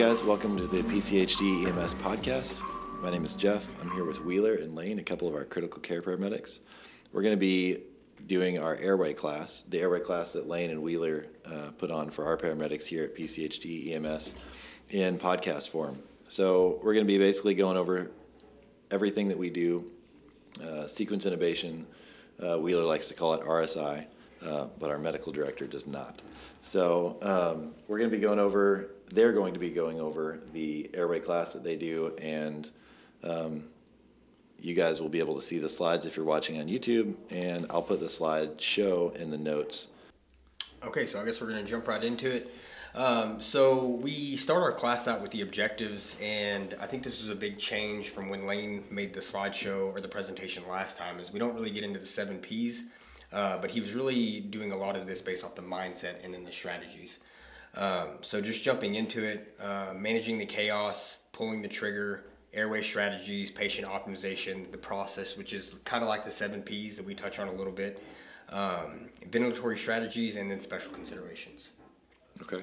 guys, welcome to the PCHD EMS podcast. My name is Jeff. I'm here with Wheeler and Lane, a couple of our critical care paramedics. We're going to be doing our airway class, the airway class that Lane and Wheeler uh, put on for our paramedics here at PCHD EMS in podcast form. So we're going to be basically going over everything that we do, uh, sequence intubation. Uh, Wheeler likes to call it RSI, uh, but our medical director does not. So um, we're going to be going over they're going to be going over the airway class that they do, and um, you guys will be able to see the slides if you're watching on YouTube, and I'll put the slide show in the notes. Okay, so I guess we're going to jump right into it. Um, so we start our class out with the objectives, and I think this was a big change from when Lane made the slideshow or the presentation last time. Is we don't really get into the seven P's, uh, but he was really doing a lot of this based off the mindset and then the strategies. Um, so just jumping into it, uh, managing the chaos, pulling the trigger, airway strategies, patient optimization, the process, which is kind of like the seven P's that we touch on a little bit, um, ventilatory strategies, and then special considerations. Okay.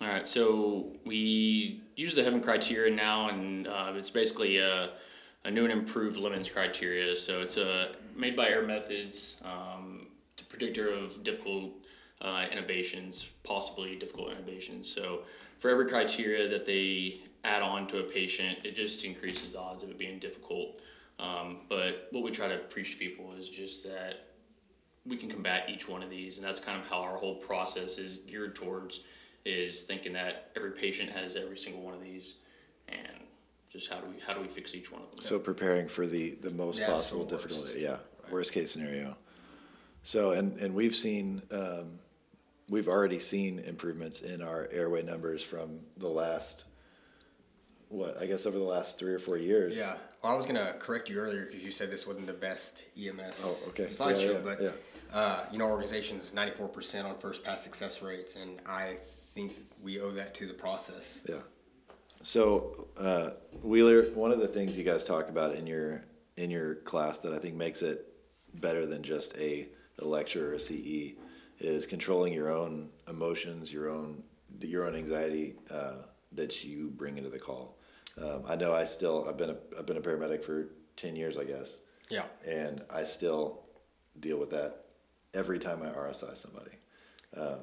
All right, so we use the HEAVEN criteria now, and uh, it's basically a, a, new and improved Lemons criteria. So it's a, uh, made by Air Methods, um, the predictor of difficult uh, intubations, possibly difficult intubations. So for every criteria that they add on to a patient, it just increases the odds of it being difficult. Um, but what we try to preach to people is just that we can combat each one of these, and that's kind of how our whole process is geared towards. Is thinking that every patient has every single one of these, and just how do we how do we fix each one of them? So preparing for the the most Yeah, possible so worst. difficulty, yeah, worst case scenario. So and and we've seen um, we've already seen improvements in our airway numbers from the last what I guess over the last three or four years. Yeah. Well, I was gonna correct you earlier because you said this wasn't the best EMS Oh, okay. slideshow, Yeah, yeah, but yeah. Uh, you know, organization's ninety four percent on first pass success rates, and I think we owe that to the process. Yeah. So uh, Wheeler, one of the things you guys talk about in your in your class that I think makes it better than just a, a lecture or a CE is controlling your own emotions, your own your own anxiety uh, that you bring into the call. Um, I know I still I've been a I've been a paramedic for ten years, I guess, Yeah. and I still deal with that every time I RSI somebody. Um,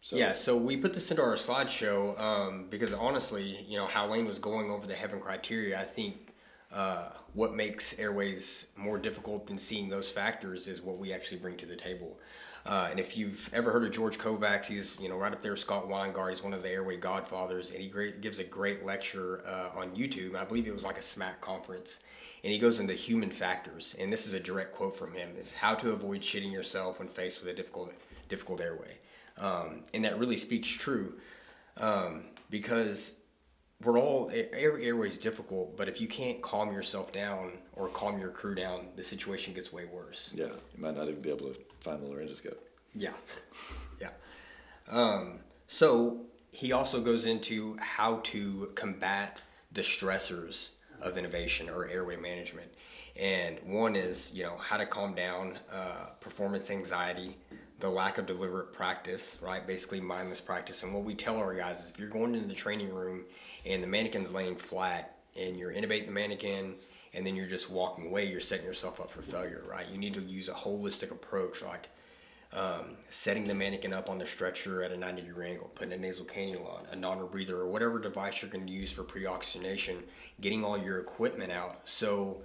so Yeah, so we put this into our slideshow um, because honestly, you know, how Lane was going over the HEAVEN criteria, I think uh, what makes airways more difficult than seeing those factors is what we actually bring to the table. Uh, and if you've ever heard of George Kovacs, he's you know right up there with Scott Weingart. He's one of the airway godfathers, and he great, gives a great lecture uh, on YouTube. And I believe it was like a SMACC conference, and he goes into human factors. And this is a direct quote from him: "Is how to avoid shitting yourself when faced with a difficult difficult airway." Um, and that really speaks true um, because we're all every airway is difficult, but if you can't calm yourself down or calm your crew down, the situation gets way worse. yeah, you might not even be able to find the laryngoscope. Yeah, yeah. Um, so he also goes into how to combat the stressors of intubation or airway management, and one is you know how to calm down uh, performance anxiety, the lack of deliberate practice, right? Basically mindless practice. And what we tell our guys is if you're going into the training room and the mannequin's laying flat and you're intubating the mannequin and then you're just walking away, you're setting yourself up for failure, right? You need to use a holistic approach, like um, setting the mannequin up on the stretcher at a 90 degree angle, putting a nasal cannula on, a non-rebreather, or whatever device you're going to use for pre-oxygenation, getting all your equipment out. So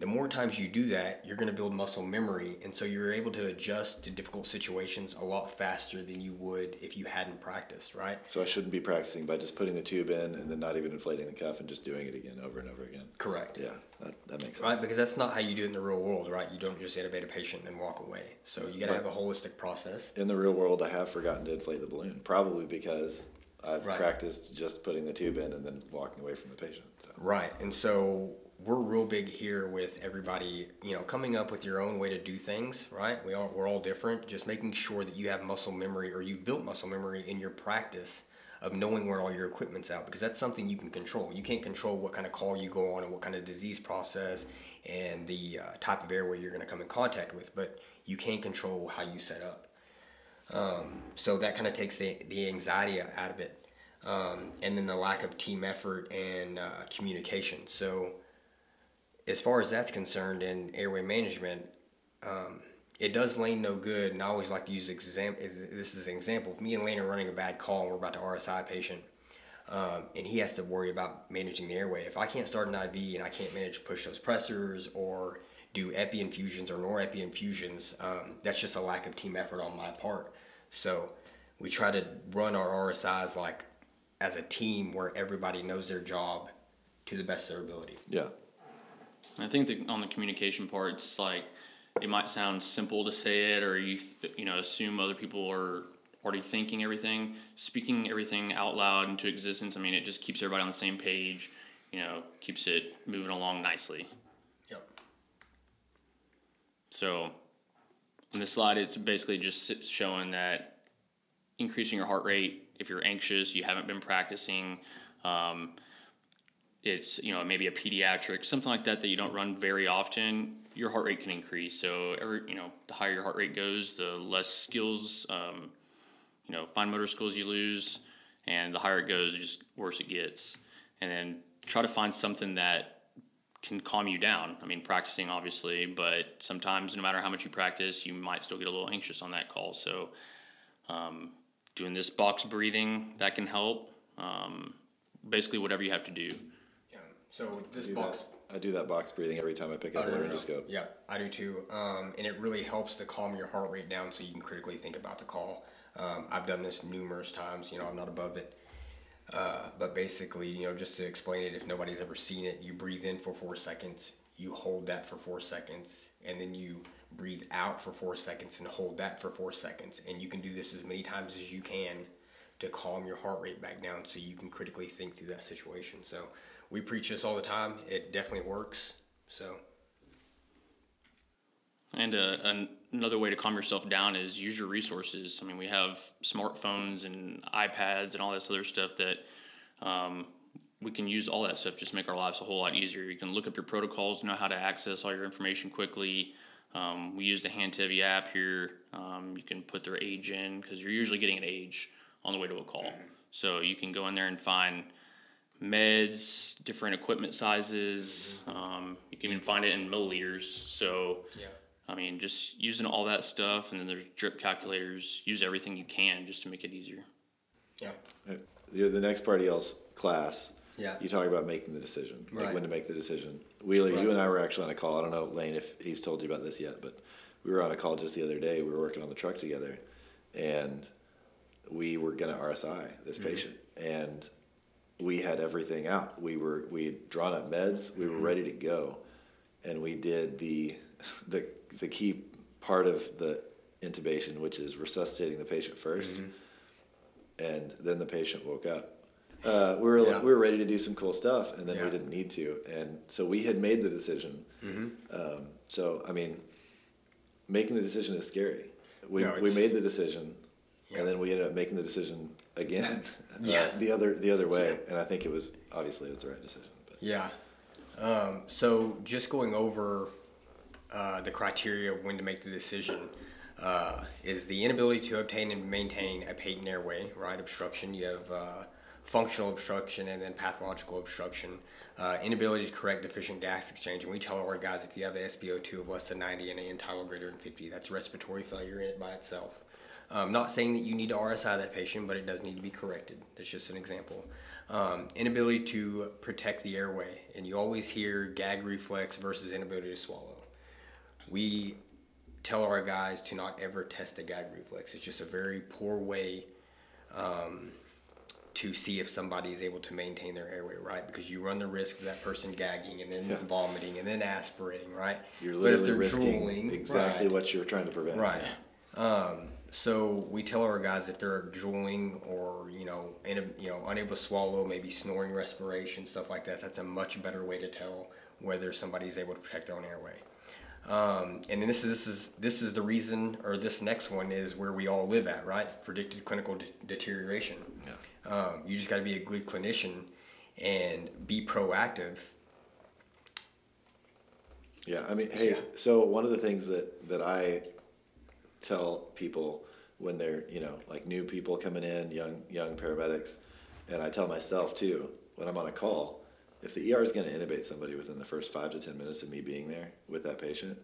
the more times you do that, you're going to build muscle memory, and so you're able to adjust to difficult situations a lot faster than you would if you hadn't practiced, right? So I shouldn't be practicing by just putting the tube in and then not even inflating the cuff and just doing it again over and over again. Correct. Yeah, that, that makes sense. Right, because that's not how you do it in the real world, right? You don't just intubate a patient and walk away. So you got to have a holistic process. In the real world, I have forgotten to inflate the balloon, probably because I've Right. practiced just putting the tube in and then walking away from the patient. So. Right, and so we're real big here with everybody, you know, coming up with your own way to do things, right? We all we're all different. Just making sure that you have muscle memory or you've built muscle memory in your practice of knowing where all your equipment's out because that's something you can control. You can't control what kind of call you go on and what kind of disease process and the uh, type of airway you're going to come in contact with, but you can control how you set up. Um, so that kind of takes the, the anxiety out of it. Um, and then the lack of team effort and uh, communication. So, as far as that's concerned in airway management, um, it does Lane no good. And I always like to use exam- this is an example. Me and Lane are running a bad call and we're about to RSI a patient, um, and he has to worry about managing the airway. If I can't start an IV and I can't manage to push those pressors or do epi infusions or norepi infusions, um, that's just a lack of team effort on my part. So we try to run our RSIs like as a team where everybody knows their job to the best of their ability. Yeah. I think that on the communication part, it's like it might sound simple to say it, or you you know assume other people are already thinking everything, speaking everything out loud into existence. I mean, it just keeps everybody on the same page. You know, keeps it moving along nicely. Yep. So, on this slide, it's basically just showing that increasing your heart rate if you're anxious, you haven't been practicing. Um, it's you know maybe a pediatric something like that that you don't run very often your heart rate can increase. So every you know the higher your heart rate goes the less skills um, you know fine motor skills you lose and the higher it goes just worse it gets. And then try to find something that can calm you down. I mean practicing obviously but sometimes no matter how much you practice you might still get a little anxious on that call. So um, doing this box breathing that can help. Um, basically whatever you have to do so this I box that. I do that box breathing every time I pick up oh, a no, no, laryngoscope. Yeah, I do too. Um, and it really helps to calm your heart rate down so you can critically think about the call. Um, I've done this numerous times. You know, I'm not above it. Uh, but basically, you know, just to explain it, if nobody's ever seen it, you breathe in for four seconds, you hold that for four seconds, and then you breathe out for four seconds and hold that for four seconds. And you can do this as many times as you can to calm your heart rate back down so you can critically think through that situation. So we preach this all the time. It definitely works. So. And uh, another way to calm yourself down is use your resources. I mean, we have smartphones and iPads and all this other stuff that um, we can use all that stuff just to make our lives a whole lot easier. You can look up your protocols, know how to access all your information quickly. Um, we use the Handtevy app here. Um, you can put their age in because you're usually getting an age on the way to a call. Mm-hmm. So you can go in there and find meds, different equipment sizes. Mm-hmm. Um, you can even find it in milliliters. So, yeah. I mean, just using all that stuff, and then there's drip calculators. Use everything you can just to make it easier. Yeah. The, the next part of y'all's class, yeah. you talk about making the decision, like when to make the decision. Wheeler, right. you and I were actually on a call. I don't know, Lane, if he's told you about this yet, but we were on a call just the other day. We were working on the truck together, and we were going to RSI this mm-hmm. patient, and we had everything out. We were we had drawn up meds. We were mm-hmm. ready to go, and we did the the the key part of the intubation, which is resuscitating the patient 1st mm-hmm. and then the patient woke up. Uh, we were yeah. we were ready to do some cool stuff, and then yeah. we didn't need to, and so we had made the decision. Mm-hmm. Um, so I mean, making the decision is scary. We no, we made the decision, yeah. and then we ended up making the decision again, yeah. Uh, the other the other way, and I think it was obviously it's the right decision. But. Yeah. Um, so just going over uh, the criteria of when to make the decision uh, is the inability to obtain and maintain a patent airway, right? Obstruction. You have uh, functional obstruction and then pathological obstruction. Uh, inability to correct deficient gas exchange. And we tell our guys if you have an SpO2 of less than 90 and an tidal greater than 50, that's respiratory failure in it by itself. Um, not saying that you need to RSI that patient, but it does need to be corrected. That's just an example. Um, inability to protect the airway, and you always hear gag reflex versus inability to swallow we tell our guys to not ever test the gag reflex. It's just a very poor way um, to see if somebody is able to maintain their airway, right? Because you run the risk of that person gagging and then yeah. vomiting and then aspirating, right? You're literally risking drooling, exactly right, what you're trying to prevent. Right. Um, so we tell our guys if they're drooling or you know, in, you know, unable to swallow, maybe snoring respiration, stuff like that. That's a much better way to tell whether somebody is able to protect their own airway. Um, and then this is this is this is the reason, or this next one is where we all live at, right? Predicted clinical de- deterioration. Yeah. Um, you just got to be a good clinician and be proactive. Yeah, I mean, hey, yeah. so one of the things that that I tell people when they're you know like new people coming in, young young paramedics, and I tell myself too when I'm on a call, if the ER is going to intubate somebody within the first five to ten minutes of me being there with that patient,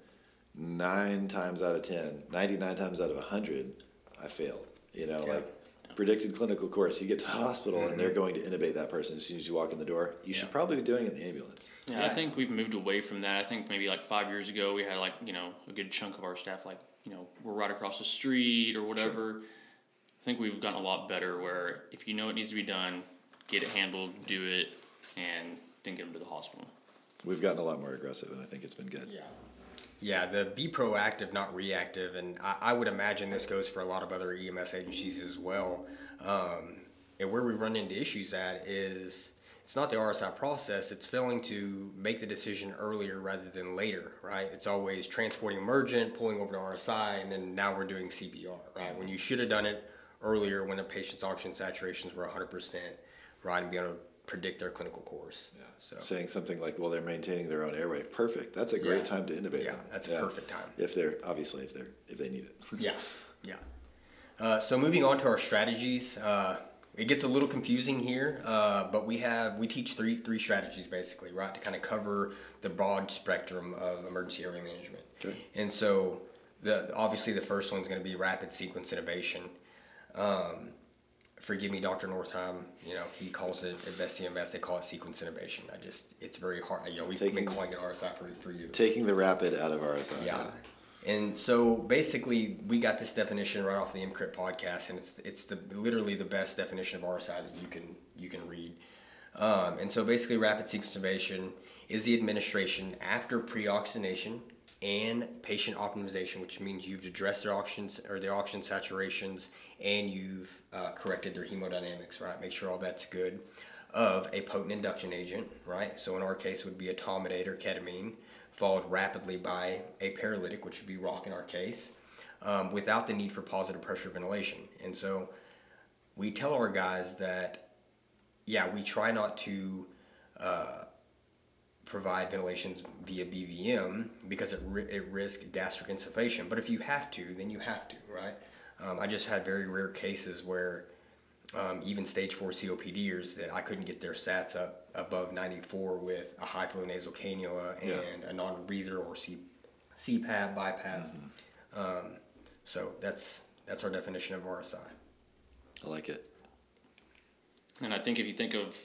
nine times out of 10, 99 times out of 100, I failed. You know, Yeah. like predicted clinical course, you get to the hospital and they're mm-hmm. going to intubate that person as soon as you walk in the door. You should probably be doing it in the ambulance. Yeah, I think we've moved away from that. I think maybe like five years ago, we had like you know a good chunk of our staff like you know we're right across the street or whatever. I think we've gotten a lot better where if you know it needs to be done, get it handled, do it, and then get them to the hospital. We've gotten a lot more aggressive and I think it's been good. Yeah. Yeah, the be proactive, not reactive, and I, I would imagine this goes for a lot of other EMS agencies as well. Um, and where we run into issues at is it's not the RSI process; it's failing to make the decision earlier rather than later. Right? It's always transporting emergent, pulling over to RSI, and then now we're doing CPR. Right? When you should have done it earlier when the patient's oxygen saturations were 100 percent, right, and be able to predict their clinical course. Yeah. So. Saying something like, "Well, they're maintaining their own airway." Perfect. That's a great Yeah. time to intubate. Yeah, them. that's a perfect time. If they're obviously if they're if they need it. Yeah, yeah. Uh, so moving on to our strategies, uh, it gets a little confusing here, uh, but we have we teach three three strategies basically, right, to kind of cover the broad spectrum of emergency airway management. Okay. And so the obviously the first one's going to be rapid sequence intubation. Um, forgive me, Dr. Northheim. You know he calls it at Best CMS. They call it sequence intubation. I just it's very hard. You know we've been Taking- calling it RSI for for years. Taking the rapid out of RSI. Yeah. And so basically, we got this definition right off the EMCrit podcast, and it's it's the literally the best definition of RSI that you can you can read. Um, and so basically, rapid sequence intubation is the administration after pre-oxygenation and patient optimization, which means you've addressed their oxygen or their oxygen saturations and you've uh, corrected their hemodynamics. Right, make sure all that's good. Of a potent induction agent, right? So in our case, would be etomidate or ketamine followed rapidly by a paralytic, which would be rock in our case, um, without the need for positive pressure ventilation. And so we tell our guys that, yeah, we try not to uh, provide ventilations via BVM because it, ri- it risks gastric insufflation. But if you have to, then you have to, right? Um, I just had very rare cases where um, even stage four COPDers that I couldn't get their SATs up above 94 with a high flow nasal cannula and Yeah. a non breather or C, CPAP, BiPAP. Um, so that's that's our definition of RSI. I like it. And I think if you think of,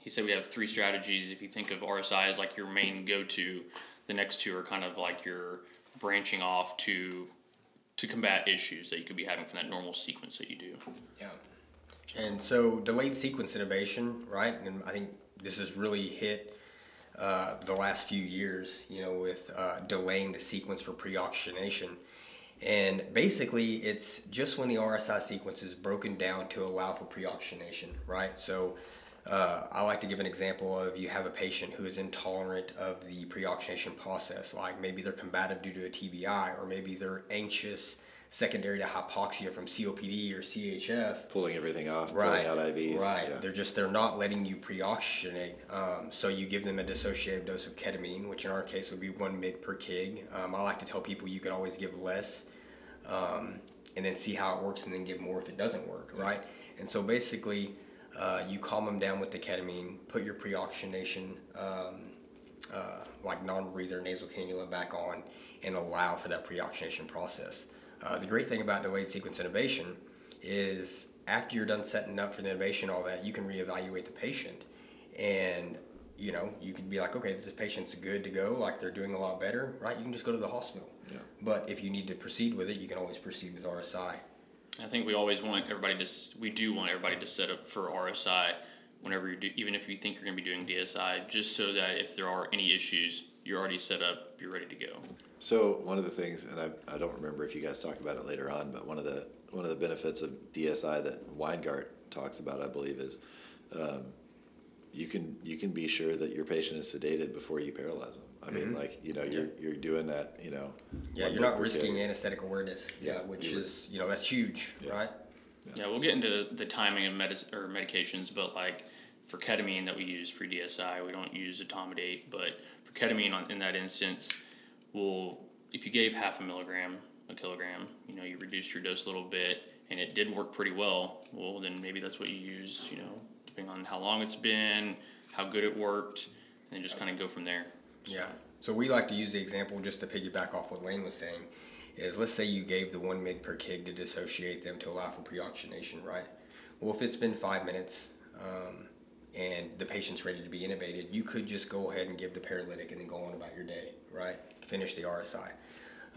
he said we have three strategies. If you think of RSI as like your main go-to, the next two are kind of like your branching off to to combat issues that you could be having from that normal sequence that you do. Yeah. And so delayed sequence intubation, right? And I think this has really hit uh, the last few years, you know, with uh, delaying the sequence for pre-oxygenation. And basically, it's just when the RSI sequence is broken down to allow for pre-oxygenation, right? So uh, I like to give an example of you have a patient who is intolerant of the pre-oxygenation process, like maybe they're combative due to a TBI, or maybe they're anxious secondary to hypoxia from COPD or CHF, Pulling everything off, right pulling out IVs. right Yeah. they're just they're not letting you pre-oxygenate um, so you give them a dissociative dose of ketamine which in our case would be one mg per kg um, i like to tell people you can always give less um, and then see how it works and then give more if it doesn't work right and so basically uh, you calm them down with the ketamine put your pre-oxygenation um, uh, like non-breather nasal cannula back on and allow for that pre-oxygenation process. Uh, the great thing about delayed sequence intubation is after you're done setting up for the intubation, all that, you can reevaluate the patient, and you know you can be like, okay, this patient's good to go, like they're doing a lot better, right? You can just go to the hospital. Yeah. But if you need to proceed with it, you can always proceed with RSI. I think we always want everybody to, we do want everybody to set up for RSI whenever you do, even if you think you're going to be doing DSI, just so that if there are any issues, you're already set up, you're ready to go. So one of the things, and I, I don't remember if you guys talk about it later on, but one of the one of the benefits of DSI that Weingart talks about, I believe, is um, you can you can be sure that your patient is sedated before you paralyze them. I mean, mm-hmm. like you know, you're you're doing that. You know, Yeah, you're not risking kid. anesthetic awareness. Yeah, Yeah, which is you know that's huge, Yeah. right? Yeah, we'll get into the timing of medis- or medications, but like for ketamine that we use for DSI, we don't use etomidate, but for ketamine on, in that instance, we'll if you gave half a milligram a kilogram, you know, you reduced your dose a little bit and it did work pretty well, well, then maybe that's what you use, you know, depending on how long it's been, how good it worked, and just kind of go from there. Yeah. So we like to use the example just to piggyback off what Lane was saying. Is let's say you gave the one mg per kg to dissociate them to allow for pre-oxygenation, right? Well, if it's been five minutes um, and the patient's ready to be intubated, you could just go ahead and give the paralytic and then go on about your day, right? Finish the RSI.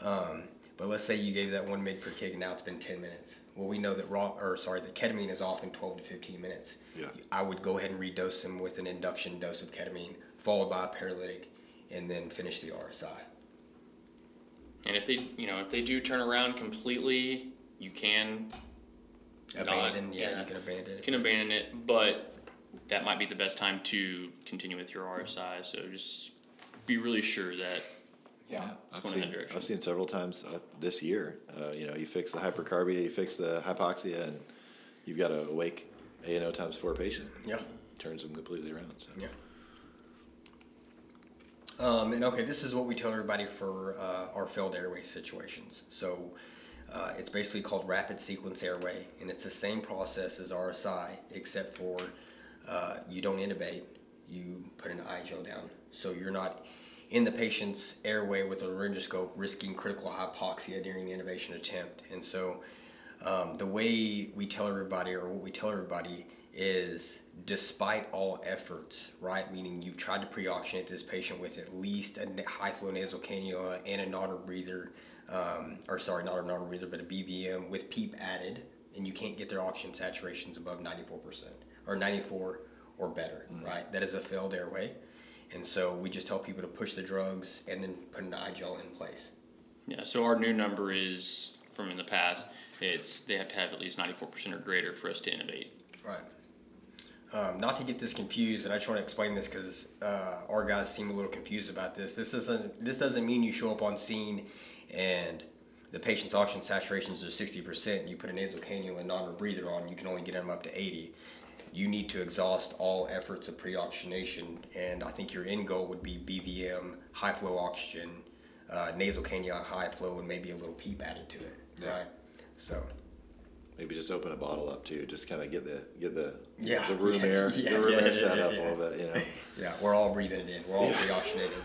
Um, but let's say you gave that one mg per kg, and now it's been 10 minutes. Well, we know that raw, or sorry, the ketamine is off in 12 to 15 minutes. Yeah. I would go ahead and redose them with an induction dose of ketamine, followed by a paralytic, and then finish the RSI. And if they, you know, if they do turn around completely, you can Abandon, not, yeah, you can abandon You it. can abandon it, but that might be the best time to continue with your RSI. So just be really sure that Yeah. I've seen. I've seen several times uh, this year. Uh, you know, you fix the hypercarbia, you fix the hypoxia, and you've got a awake A and O times four patient. Yeah. Turns them completely around. So. Yeah. Um, and okay, this is what we tell everybody for uh, our failed airway situations. So uh, it's basically called rapid sequence airway, and it's the same process as RSI, except for uh, you don't intubate, you put an i-gel down. So you're not in the patient's airway with a laryngoscope risking critical hypoxia during the intubation attempt. And so um, the way we tell everybody, or what we tell everybody, is despite all efforts, right? Meaning you've tried to pre-oxygenate this patient with at least a high flow nasal cannula and a non-rebreather, um, or sorry, not a non-rebreather, but a BVM with PEEP added, and you can't get their oxygen saturations above 94% or 94 or better, right? That is a failed airway. And so we just tell people to push the drugs and then put an i-gel in place. Yeah, so our new number is from in the past. It's they have to have at least ninety four percent or greater for us to intubate. Right. Um, not to get this confused, and I just want to explain this because uh, our guys seem a little confused about this. This doesn't this doesn't mean you show up on scene and the patient's oxygen saturations are sixty percent. You put a nasal cannula and non-rebreather on, you can only get them up to eighty. You need to exhaust all efforts of pre-oxygenation, and I think your end goal would be BVM, high flow oxygen, uh, nasal cannula, high flow, and maybe a little PEEP added to it. Yeah. Right. So. Maybe just open a bottle up too. Just kind of get the get the Yeah. the room air yeah, the room yeah, air set up a little bit. You know. Yeah, we're all breathing it in. We're all pre-oxygenated.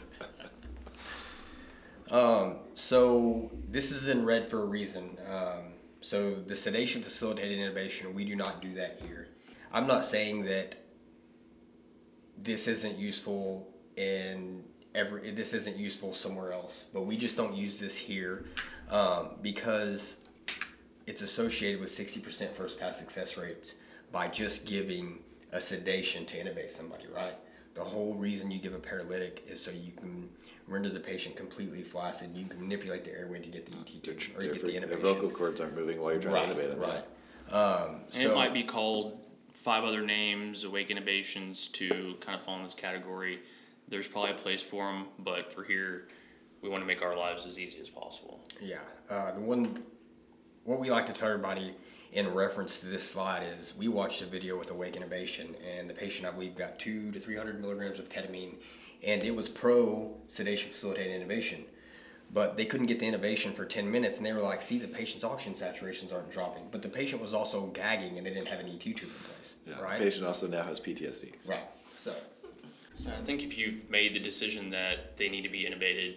um, so this is in red for a reason. Um, so the sedation facilitated intubation, we do not do that here. I'm not saying that this isn't useful in every. This isn't useful somewhere else, but we just don't use this here um, because it's associated with 60% first pass success rates by just giving a sedation to intubate somebody, right? The whole reason you give a paralytic is so you can render the patient completely flaccid. You can manipulate the airway to get the ET to, or get the their intubation. vocal cords aren't moving while you're trying right, to intubate them. right. Um, And so, it might be called five other names, awake intubations, to kind of fall in this category. There's probably a place for them, but for here, we want to make our lives as easy as possible. Yeah, uh, the one, what we like to tell everybody in reference to this slide is we watched a video with Awake Intubation, and the patient, I believe, got two to 300 milligrams of ketamine, and it was pro sedation facilitated intubation. But they couldn't get the intubation for 10 minutes, and they were like, see, the patient's oxygen saturations aren't dropping. But the patient was also gagging, and they didn't have an ET tube in place. Yeah. right? The patient also now has PTSD. Right. So, So I think if you've made the decision that they need to be intubated,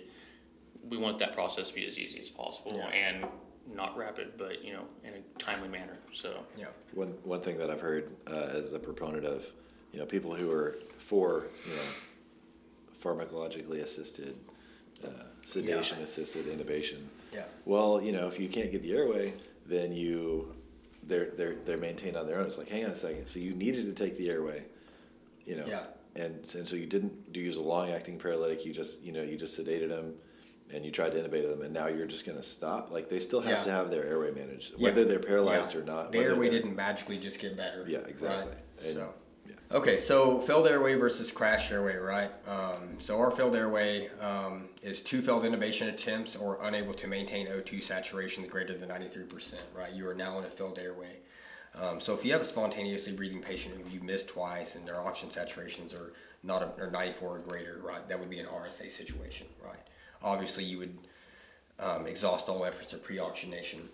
we want that process to be as easy as possible Yeah. and not rapid, but you know, in a timely manner. So yeah. One one thing that I've heard uh, as a proponent of, you know, people who are for you know, pharmacologically assisted, uh, sedation assisted intubation. Yeah. Well, you know, if you can't get the airway, then you they're they're they're maintained on their own. It's like, hang on a second. So you needed to take the airway, you know. Yeah. And, and so you didn't do use a long acting paralytic. You just you know you just sedated them, and you tried to intubate them, and now you're just going to stop. Like they still have Yeah. to have their airway managed, Yeah. whether they're paralyzed Yeah. or not. The airway didn't magically just get better. Yeah, exactly. Right? So. yeah. Okay, so failed airway versus crash airway, right? Um, so our failed airway um, is two failed intubation attempts or unable to maintain O2 saturations greater than 93%, right? You are now in a failed airway. Um, so if you have a spontaneously breathing patient who you missed twice and their oxygen saturations are not a, or 94 or greater, right? That would be an RSA situation, right? Obviously, you would um, exhaust all efforts of pre-oxygenation.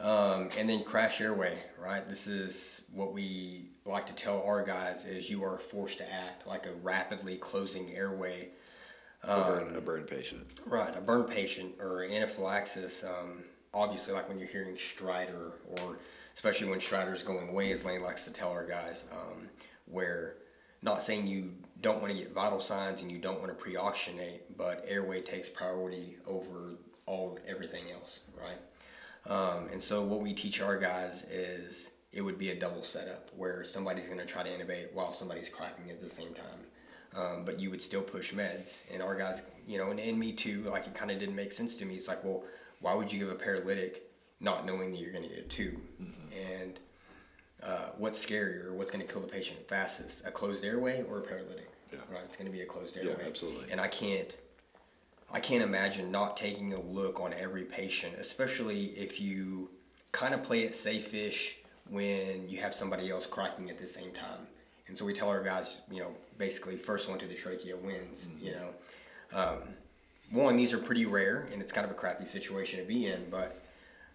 Um, and then crash airway, right? This is what we like to tell our guys is you are forced to act like a rapidly closing airway. a, burn, a burn patient. Right, a burn patient or anaphylaxis. Um, obviously, like when you're hearing stridor, or especially when stridor's going away, as Lane likes to tell our guys, um, where not saying you don't want to get vital signs and you don't want to pre-oxygenate, but airway takes priority over all everything else, right? Um, and so what we teach our guys is it would be a double setup where somebody's going to try to intubate while somebody's cracking at the same time. Um, but you would still push meds. And our guys, you know, and, and me too, like it kind of didn't make sense to me. It's like, well, why would you give a paralytic not knowing that you're going to get a tube? Mm-hmm. And uh, what's scarier, what's going to kill the patient fastest, a closed airway or a paralytic? Yeah. Right, it's going to be a closed airway. Yeah, absolutely. And I can't, I can't imagine not taking a look on every patient, especially if you kind of play it safe-ish when you have somebody else cracking at the same time. And so we tell our guys, you know, basically first one to the trachea wins. Mm-hmm. You know, um, one these are pretty rare, and it's kind of a crappy situation to be in, but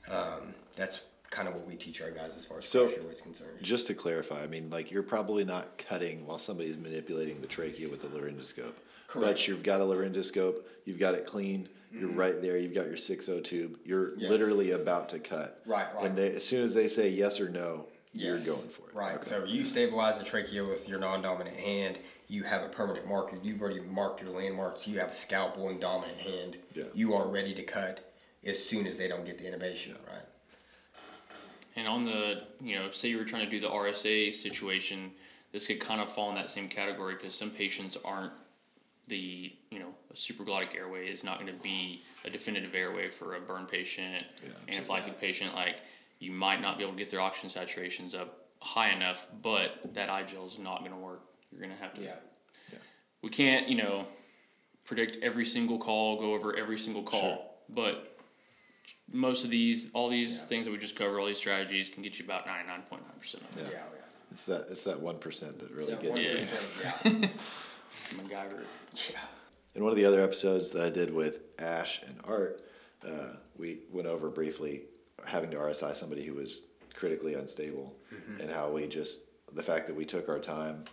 um, that's kind of what we teach our guys as far as So- pressure is concerned. Just to clarify, I mean, like you're probably not cutting while somebody's manipulating the trachea with a laryngoscope. But Correct. Mm-hmm. you've got a laryngoscope, you've got it cleaned, you're right there, you've got your 6 tube, you're Yes. literally about to cut. Right, right. And they, as soon as they say yes or no, you're going for it. Right. Okay. So you stabilize the trachea with your non-dominant hand. You have a permanent marker. You've already marked your landmarks. You have a scalpel and dominant hand. Yeah. You are ready to cut as soon as they don't get the intubation. Right. And on the, you know, say you were trying to do the RSA situation, this could kind of fall in that same category because some patients aren't the, you know, a supraglottic airway is not going to be a definitive airway for a burn patient, Yeah, anaphylactic patient. Like, you might not be able to get their oxygen saturations up high enough, but that i-gel is not going to work. You're going to have to. Yeah. yeah. We can't, you know, predict every single call, go over every single call, Sure. but most of these, all these things that we just cover, all these strategies can get you about ninety nine point nine percent of it. Yeah. It's that it's that one percent that really That gets you. yeah. MacGyver. Yeah. In one of the other episodes that I did with Ash and Art, uh, we went over briefly having to RSI somebody who was critically unstable and how we just, the fact that we took our time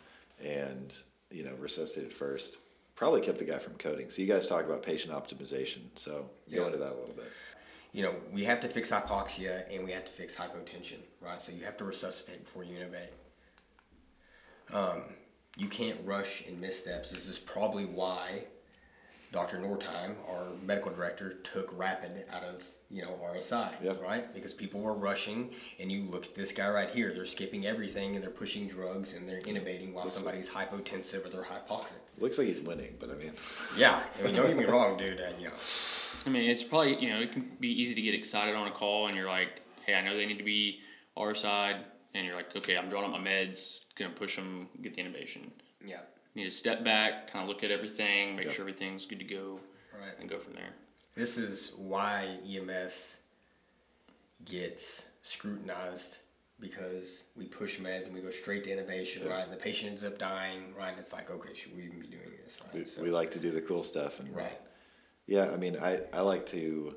and, you know, resuscitated first probably kept the guy from coding. So you guys talk about patient optimization. So go into that a little bit. You know, we have to fix hypoxia and we have to fix hypotension, right? So you have to resuscitate before you intubate. Um, you can't rush in missteps. This is probably why Dr. Nortime, our medical director, took rapid out of you know RSI, Yeah. right? Because people were rushing, and you look at this guy right here. They're skipping everything and they're pushing drugs and they're intubating while somebody's hypotensive or they're hypoxic. Looks like he's winning, but I mean, Yeah, I mean, don't get me wrong, dude. Uh, you know, I mean, it's probably you know it can be easy to get excited on a call, and you're like, hey, I know they need to be RSI'd, and you're like, okay, I'm drawing up my meds, gonna push them, get the intubation. yeah, need to step back, kind of look at everything, make Yep. sure everything's good to go, right. and go from there. This is why EMS gets scrutinized because we push meds and we go straight to intubation, right? And the patient ends up dying, right? And it's like, okay, should we even be doing this, right? we, So- we like to do the cool stuff. And right. Yeah, I mean, I, I like to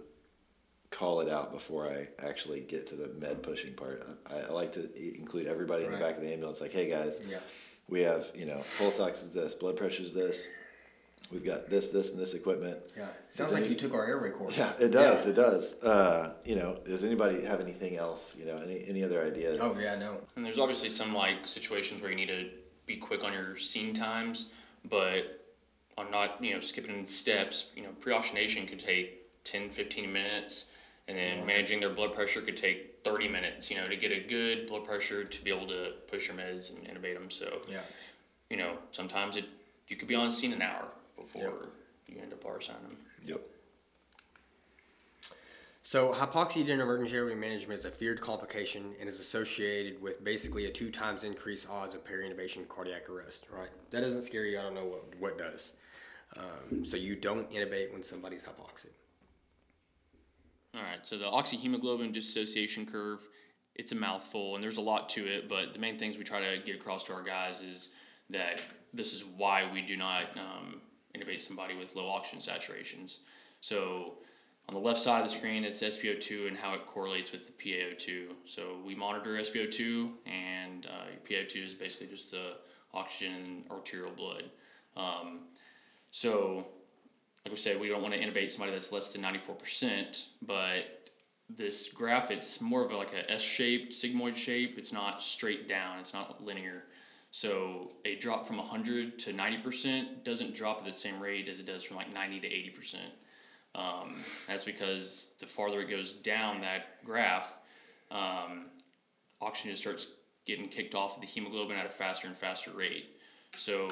call it out before I actually get to the med pushing part. I, I like to include everybody in the back of the ambulance. Like, hey guys, Yeah. we have you know pulse ox is this, blood pressure is this. We've got this, this, and this equipment. Yeah. Sounds Does like any- you took our airway course. Yeah, it does. Yeah. It does. Uh, you know, does anybody have anything else? You know, any any other ideas? Oh yeah, no. And there's obviously some like situations where you need to be quick on your scene times, but on not you know skipping steps. You know, pre-oxygenation could take 10, 15 minutes, and then managing their blood pressure could take 30 minutes. You know, to get a good blood pressure to be able to push your meds and intubate them. So Yeah. you know, sometimes it you could be on scene an hour before Yep. you end up RSIing them. Yep. So hypoxia during emergency airway management is a feared complication and is associated with basically a two times increased odds of peri-intubation cardiac arrest. Right? That doesn't scare you. I don't know what what does. Um, so you don't intubate when somebody's hypoxic. All right, so the oxyhemoglobin dissociation curve, it's a mouthful and there's a lot to it, but the main things we try to get across to our guys is that this is why we do not um, intubate somebody with low oxygen saturations. So on the left side of the screen, it's SpO2 and how it correlates with the PaO2. So we monitor SpO2, and uh, PaO2 is basically just the oxygen arterial blood. Um, so, like we said, we don't want to intubate somebody that's less than 94%, but this graph, it's more of like a S-shaped, sigmoid shape. It's not straight down. It's not linear. So a drop from 100 to 90% doesn't drop at the same rate as it does from like 90 to 80%. Um, that's because the farther it goes down that graph, um, oxygen starts getting kicked off of the hemoglobin at a faster and faster rate. So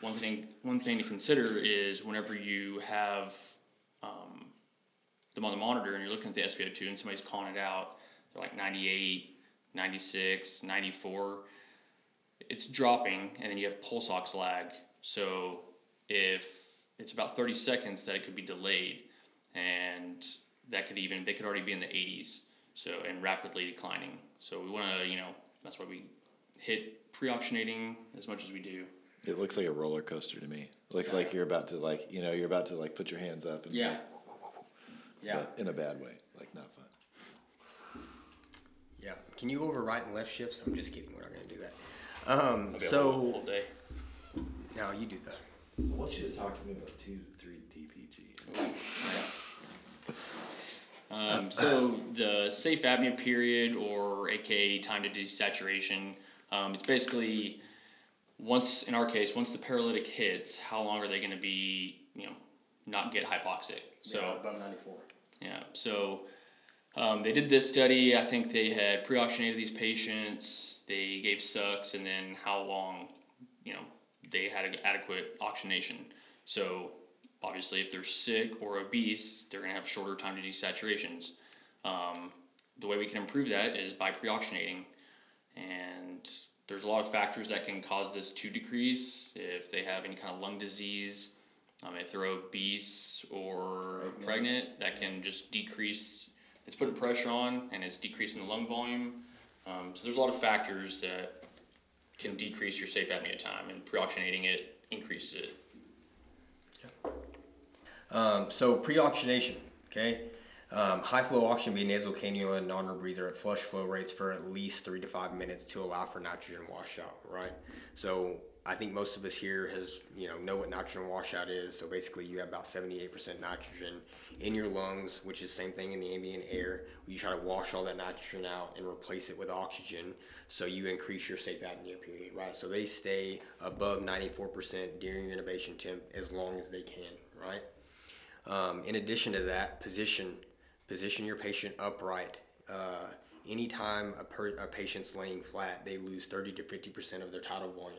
one thing one thing to consider is whenever you have um, them on the monitor and you're looking at the SpO2 and somebody's calling it out, they're like 98, 96, 94, it's dropping and then you have pulse ox lag. So if it's about 30 seconds that it could be delayed and that could even they could already be in the 80s so and rapidly declining so we want to you know that's why we hit pre-oxygenating as much as we do It looks like a roller coaster to me. It looks like you're about to like you know you're about to like put your hands up and Yeah. Yeah. but in a bad way, like not fun. Yeah. Can you go over right and left shifts? I'm just kidding. We're not going to do that. Um, It'll be a whole, so whole day now you do that. I want you to talk to me about two, three DPG. Um, so the safe apnea period, or AKA time to desaturation, um, it's basically once in our case, once the paralytic hits, how long are they going to be, you know, not get hypoxic? So yeah, above 94. Yeah, so um, they did this study. I think they had pre-oxygenated these patients. They gave sucks, and then how long, you know, they had adequate oxygenation. So obviously, if they're sick or obese, they're gonna have shorter time to desaturations. Um, the way we can improve that is by pre-oxygenating, and there's a lot of factors that can cause this to decrease. If they have any kind of lung disease, um, if they're obese or pregnant, that can just decrease. It's putting pressure on and it's decreasing the lung volume. Um, so there's a lot of factors that can decrease your safe apnea time, and pre-oxygenating it increases it. Um, so pre-oxygenation, okay? Um, high flow oxygen via nasal cannula and non-rebreather at flush flow rates for at least three to five minutes to allow for nitrogen washout, right? So I think most of us here has you know know what nitrogen washout is. So basically, you have about 78% nitrogen in your lungs, which is same thing in the ambient air. You try to wash all that nitrogen out and replace it with oxygen, so you increase your safe apnea period, right? So they stay above 94% during your intubation temp as long as they can, right? Um, in addition to that, position position your patient upright. Uh, anytime a, per, a patient's laying flat, they lose 30 to 50% of their tidal volume.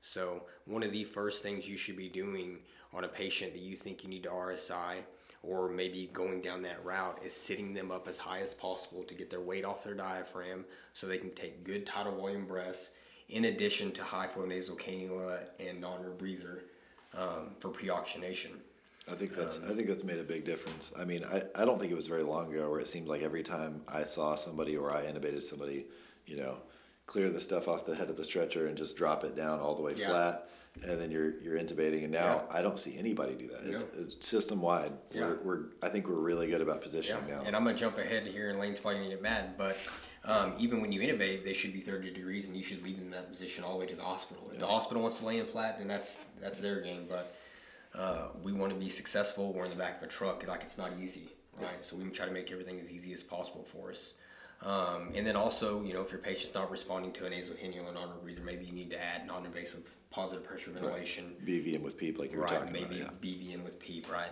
So, one of the first things you should be doing on a patient that you think you need to RSI, or maybe going down that route, is sitting them up as high as possible to get their weight off their diaphragm so they can take good tidal volume breaths, in addition to high flow nasal cannula and non rebreather um, for pre oxygenation. I think that's I think that's made a big difference. I mean, I, I don't think it was very long ago where it seemed like every time I saw somebody or I intubated somebody, you know, clear the stuff off the head of the stretcher and just drop it down all the way Yeah. flat, and then you're you're intubating. And now Yeah. I don't see anybody do that. It's, No. it's system wide. Yeah. We're, we're I think we're really good about positioning now. and I'm gonna jump ahead here, and Lane's probably gonna get mad, but um, even when you intubate, they should be 30 degrees, and you should leave them in that position all the way to the hospital. If the hospital wants to lay them flat, then that's that's their game. But uh, we want to be successful. We're in the back of a truck, like it's not easy, right? So we try to make everything as easy as possible for us. Um, and then also, you know, if your patient's not responding to a nasal cannula or non-rebreather, maybe you need to add non-invasive positive pressure ventilation, BVM with PEEP, like you were right? talking Maybe about. BVM with PEEP, right?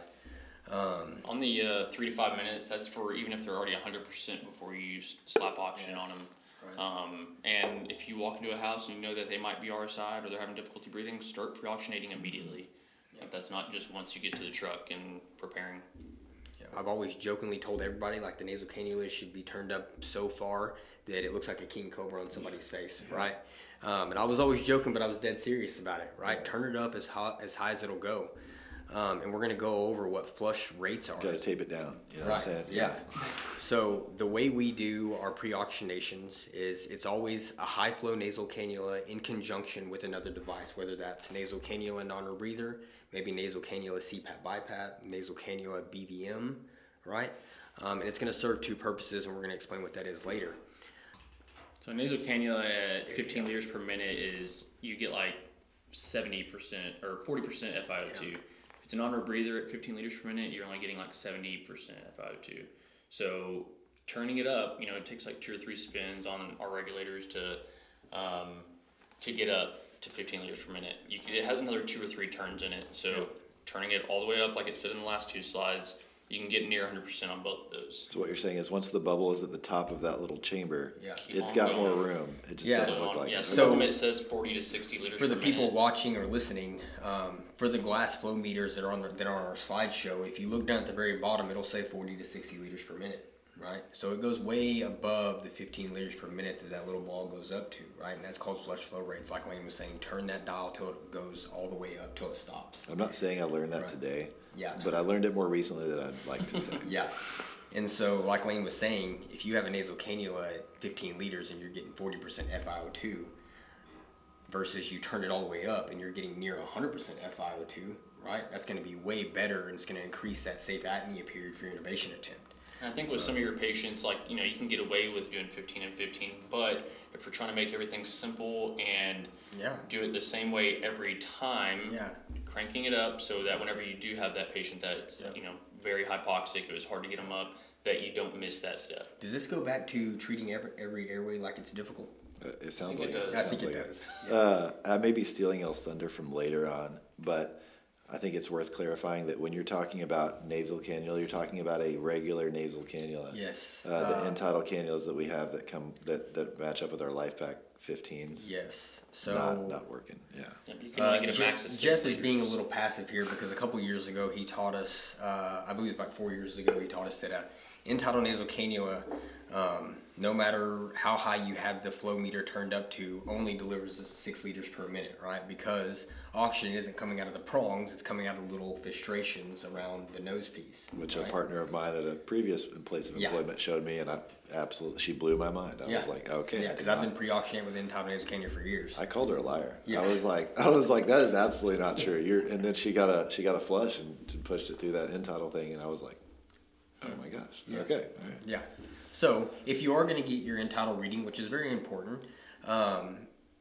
On the uh, three to five minutes, that's for even if they're already 100% before you slap oxygen on them. Right. Um, and if you walk into a house and you know that they might be RSI or they're having difficulty breathing, start pre-oxygenating immediately. Like that's not just once you get to the truck and preparing. Yeah, I've always jokingly told everybody like the nasal cannula should be turned up so far that it looks like a king cobra on somebody's face, right? Um, and I was always joking, but I was dead serious about it, right? Turn it up as high as high as it'll go, um, and we're gonna go over what flush rates are. Got to tape it down. You know what I'm saying? Yeah. So the way we do our pre-oxygenations is it's always a high flow nasal cannula in conjunction with another device, whether that's nasal cannula non-rebreather, maybe nasal cannula CPAP BiPAP, nasal cannula BVM, right? Um, and it's going to serve two purposes, and we're going to explain what that is later. So nasal cannula at 15 liters per minute is you get like 70% or 40% FiO2. If it's an on breather at 15 liters per minute, you're only getting like 70% FiO2. So turning it up, you know, it takes like two or three spins on our regulators to um, to get up to 15 liters per minute. You it has another two or three turns in it. So turning it all the way up, like it said in the last two slides, you can get near 100% on both of those. So what you're saying is once the bubble is at the top of that little chamber, Yeah. Keep it's on got more going. room. It just Yeah. doesn't look Um, like yeah, it. so, So- limit says 40 to 60 liters For the per people minute. watching or listening, um, for the glass flow meters that are on the, that are on our slideshow, if you look down at the very bottom, it'll say 40 to 60 liters per minute, right? So it goes way above the 15 liters per minute that that little ball goes up to, right? And that's called flush flow rates. Like Lane was saying, turn that dial till it goes all the way up till it stops. I'm not saying I learned that Right. today. Yeah. But I learned it more recently than I'd like to say. Yeah. And so, like Lane was saying, if you have a nasal cannula at 15 liters and you're getting 40% FiO2 versus you turn it all the way up and you're getting near 100% FiO2, right? That's going to be way better and it's going to increase that safe apnea period for your intubation attempt. And I think with some of your patients, like, you know, you can get away with doing 15 and 15, but if we're trying to make everything simple and Yeah. do it the same way every time, Yeah. cranking it up so that whenever you do have that patient that's, Yeah. you know, very hypoxic, it was hard to get them up, that you don't miss that step. Does this go back to treating every, every airway like it's difficult? Uh, It sounds think like it it. does. I think sounds it like does. Uh, I may be stealing El's thunder from later on, but I think it's worth clarifying that when you're talking about nasal cannula, you're talking about a regular nasal cannula. Yes. Uh, the Uh, end-tidal cannulas that we have that come that, that match up with our LifePak 15s. Yes. So not not working. Yeah. Yep, You can only Uh, get a Je- max of six Jeff is being a little passive here because a couple years ago he taught us, uh, I believe it was about four years ago, he taught us that a end-tidal nasal cannula, um, no matter how high you have the flow meter turned up to, only delivers six liters per minute, right? Because oxygen isn't coming out of the prongs; it's coming out of little fenestrations around the nose piece. Which right? a partner of mine at a previous place of Yeah. employment showed me, and I absolutely she blew my mind. I Yeah. was like, okay. Yeah, because I've been pre-oxygenated with end-tidal nasal cannula for years. I called her a liar. Yeah. I was like, I was like, that is absolutely not true. You're, and then she got a she got a flush and pushed it through that end tidal thing, and I was like, oh my gosh, Yeah. okay, right. Yeah. So if you are going to get your end-tidal reading, which is very important, um,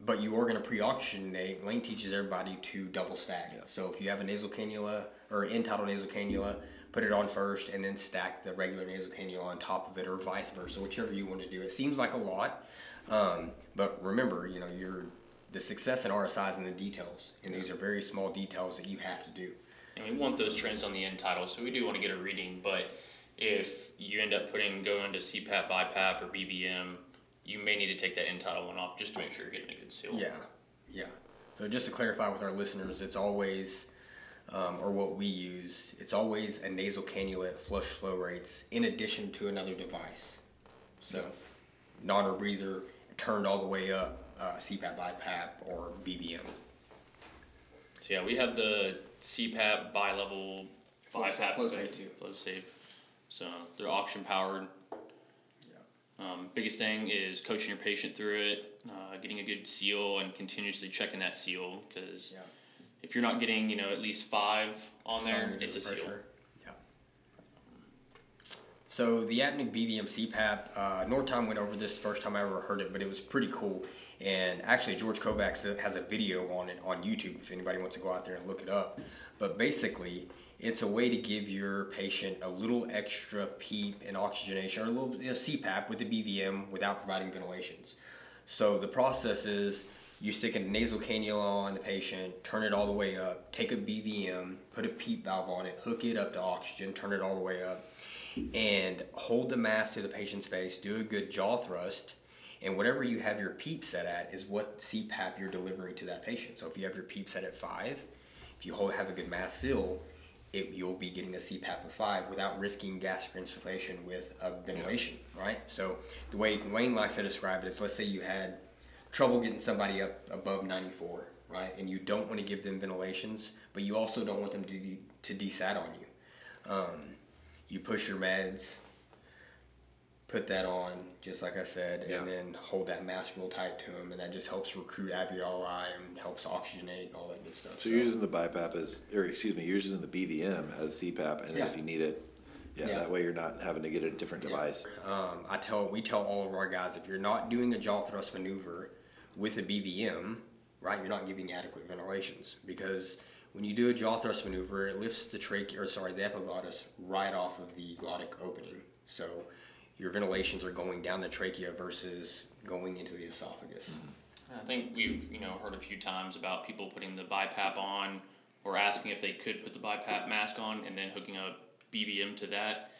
but you are going to pre-oxygenate, Lane teaches everybody to double stack. Yeah. So if you have a nasal cannula or end-tidal nasal cannula, put it on first and then stack the regular nasal cannula on top of it or vice versa, whichever you want to do. It seems like a lot, um, but remember, you know, you're the success in RSI is in the details, and these are very small details that you have to do. And we want those trends on the end tidal, so we do want to get a reading. But if you end up putting going to CPAP, BiPAP, or BVM, you may need to take that end tidal one off just to make sure you're getting a good seal. Yeah, yeah. So just to clarify with our listeners, it's always, um, or what we use, it's always a nasal cannula at flush flow rates in addition to another device. So, non breather turned all the way up, uh, CPAP, BiPAP, or BVM. So yeah, we have the CPAP bi-level BiPAP flow safe too. Flow safe. So they're auction powered. Um, biggest thing is coaching your patient through it, uh, getting a good seal, and continuously checking that seal because Yeah. if you're not getting you know at least five on there, it's a of seal. Yeah. So the Apneic BVM CPAP, uh, Nortime went over this first time I ever heard it, but it was pretty cool. And actually, George Kovacs has a video on it on YouTube if anybody wants to go out there and look it up. But basically, it's a way to give your patient a little extra PEEP and oxygenation, or a little you know, CPAP with the BVM without providing ventilations. So the process is you stick a nasal cannula on the patient, turn it all the way up, take a BVM, put a PEEP valve on it, hook it up to oxygen, turn it all the way up, and hold the mask to the patient's face, do a good jaw thrust, and whatever you have your PEEP set at is what CPAP you're delivering to that patient. So if you have your PEEP set at five, if you hold, have a good mask seal, it, you'll be getting a CPAP of five without risking gastric insufflation with a ventilation, right? So the way Lane likes to describe it is, let's say you had trouble getting somebody up above 94, right? And you don't want to give them ventilations, but you also don't want them to de- to desat on you. Um, you push your meds, put that on, just like I said, Yeah. and then hold that mask real tight to them, and that just helps recruit alveoli and helps oxygenate and all that good stuff. So you're using the BiPAP as, or excuse me, you're using the BVM as CPAP, and then Yeah. if you need it, Yeah, Yeah. that way you're not having to get a different device. Um, I tell we tell all of our guys if you're not doing a jaw thrust maneuver with a BVM, right, you're not giving adequate ventilations because when you do a jaw thrust maneuver, it lifts the trachea or sorry the epiglottis right off of the glottic opening. So your ventilations are going down the trachea versus going into the esophagus. Mm-hmm. I think we've you know heard a few times about people putting the BiPAP on or asking if they could put the BiPAP mask on and then hooking up BVM to that.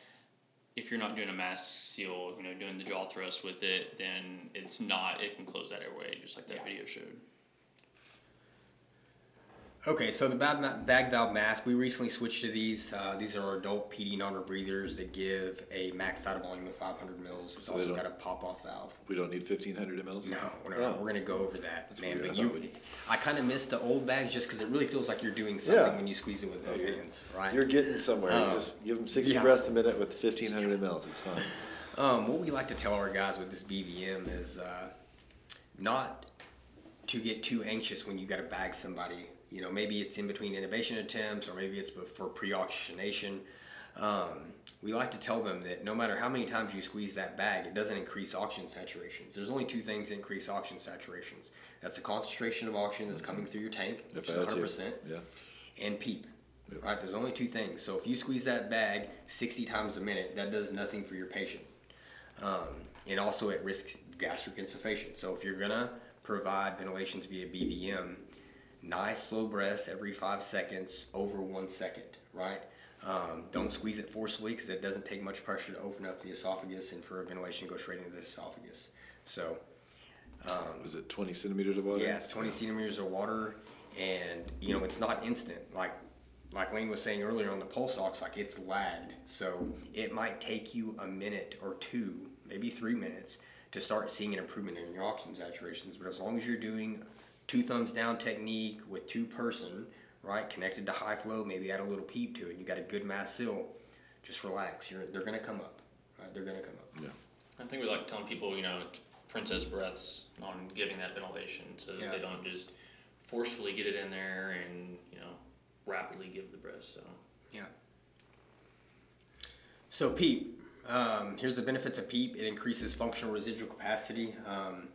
If you're not doing a mask seal, you know, doing the jaw thrust with it, then it's not. It can close that airway, just like that Yeah. video showed. Okay, so the bag, valve mask, we recently switched to these. Uh, these are adult PD non-rebreathers that give a max tidal volume of 500 mils. It's So also got a pop-off valve. We don't need 1500 mLs? No, no, Oh. we're gonna go over that, That's man. weird. But I you, I kind of miss the old bags just because it really feels like you're doing something Yeah. when you squeeze it with Yeah, both you're- hands, right? You're getting somewhere. You Uh, just give them 60 yeah. breaths a minute with 1500 mLs. It's fine. Um, what we like to tell our guys with this BVM is uh, not to get too anxious when you got to bag somebody. You know, maybe it's in between intubation attempts or maybe it's for pre-oxygenation. Um, we like to tell them that no matter how many times you squeeze that bag, it doesn't increase oxygen saturations. There's only two things that increase oxygen saturations. That's the concentration of oxygen that's coming through your tank, which is I had to. 100%, Yeah. and PEEP. Yep. Right? There's only two things. So if you squeeze that bag 60 times a minute, that does nothing for your patient. Um, and also it risks gastric insufflation. So if you're gonna provide ventilations via BVM, nice slow breaths every five seconds over one second, right? Um, don't squeeze it forcefully because it doesn't take much pressure to open up the esophagus and for ventilation to go straight into the esophagus. So Was it 20 centimeters of water? yeah, it's 20 centimeters of water, and you know it's not instant. Like like Lane was saying earlier on the pulse ox, like it's lagged. So it might take you a minute or two, maybe three minutes, to start seeing an improvement in your oxygen saturations. But as long as you're doing two thumbs down technique with two person, right, connected to high flow, maybe add a little peep to it, you got a good mass seal, just relax. You're, they're gonna come up. Right? They're gonna come up. Yeah. I think we like telling people, you know, princess breaths on giving that ventilation so that Yeah. they don't just forcefully get it in there and, you know, rapidly give the breath. So, Yeah. So PEEP, um, here's the benefits of PEEP. It increases functional residual capacity. Um,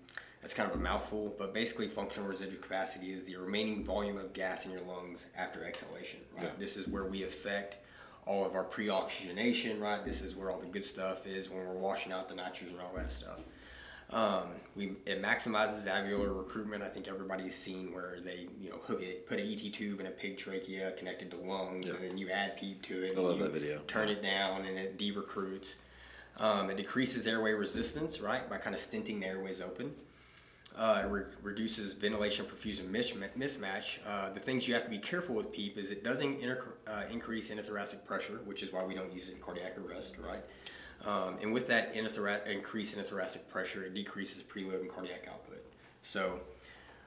that's kind of a mouthful, but basically functional residual capacity is the remaining volume of gas in your lungs after exhalation. Right. Yeah. This is where we affect all of our pre-oxygenation. Right. This is where all the good stuff is when we're washing out the nitrogen and all that stuff. Um, we it maximizes alveolar recruitment. I think everybody's seen where they you know hook it, put an ET tube in a pig trachea connected to lungs, Yeah. and then you add PEEP to it. I and love you that video. Turn it down, and it de-recruits. Um, it decreases airway resistance, right, by kind of stenting the airways open. Uh, it re- reduces ventilation perfusion mish- mismatch. Uh, the things you have to be careful with PEEP is it doesn't inter- uh, increase intrathoracic pressure, which is why we don't use it in cardiac arrest, right? Um, and with that interthora- increase in thoracic pressure, it decreases preload and cardiac output. So,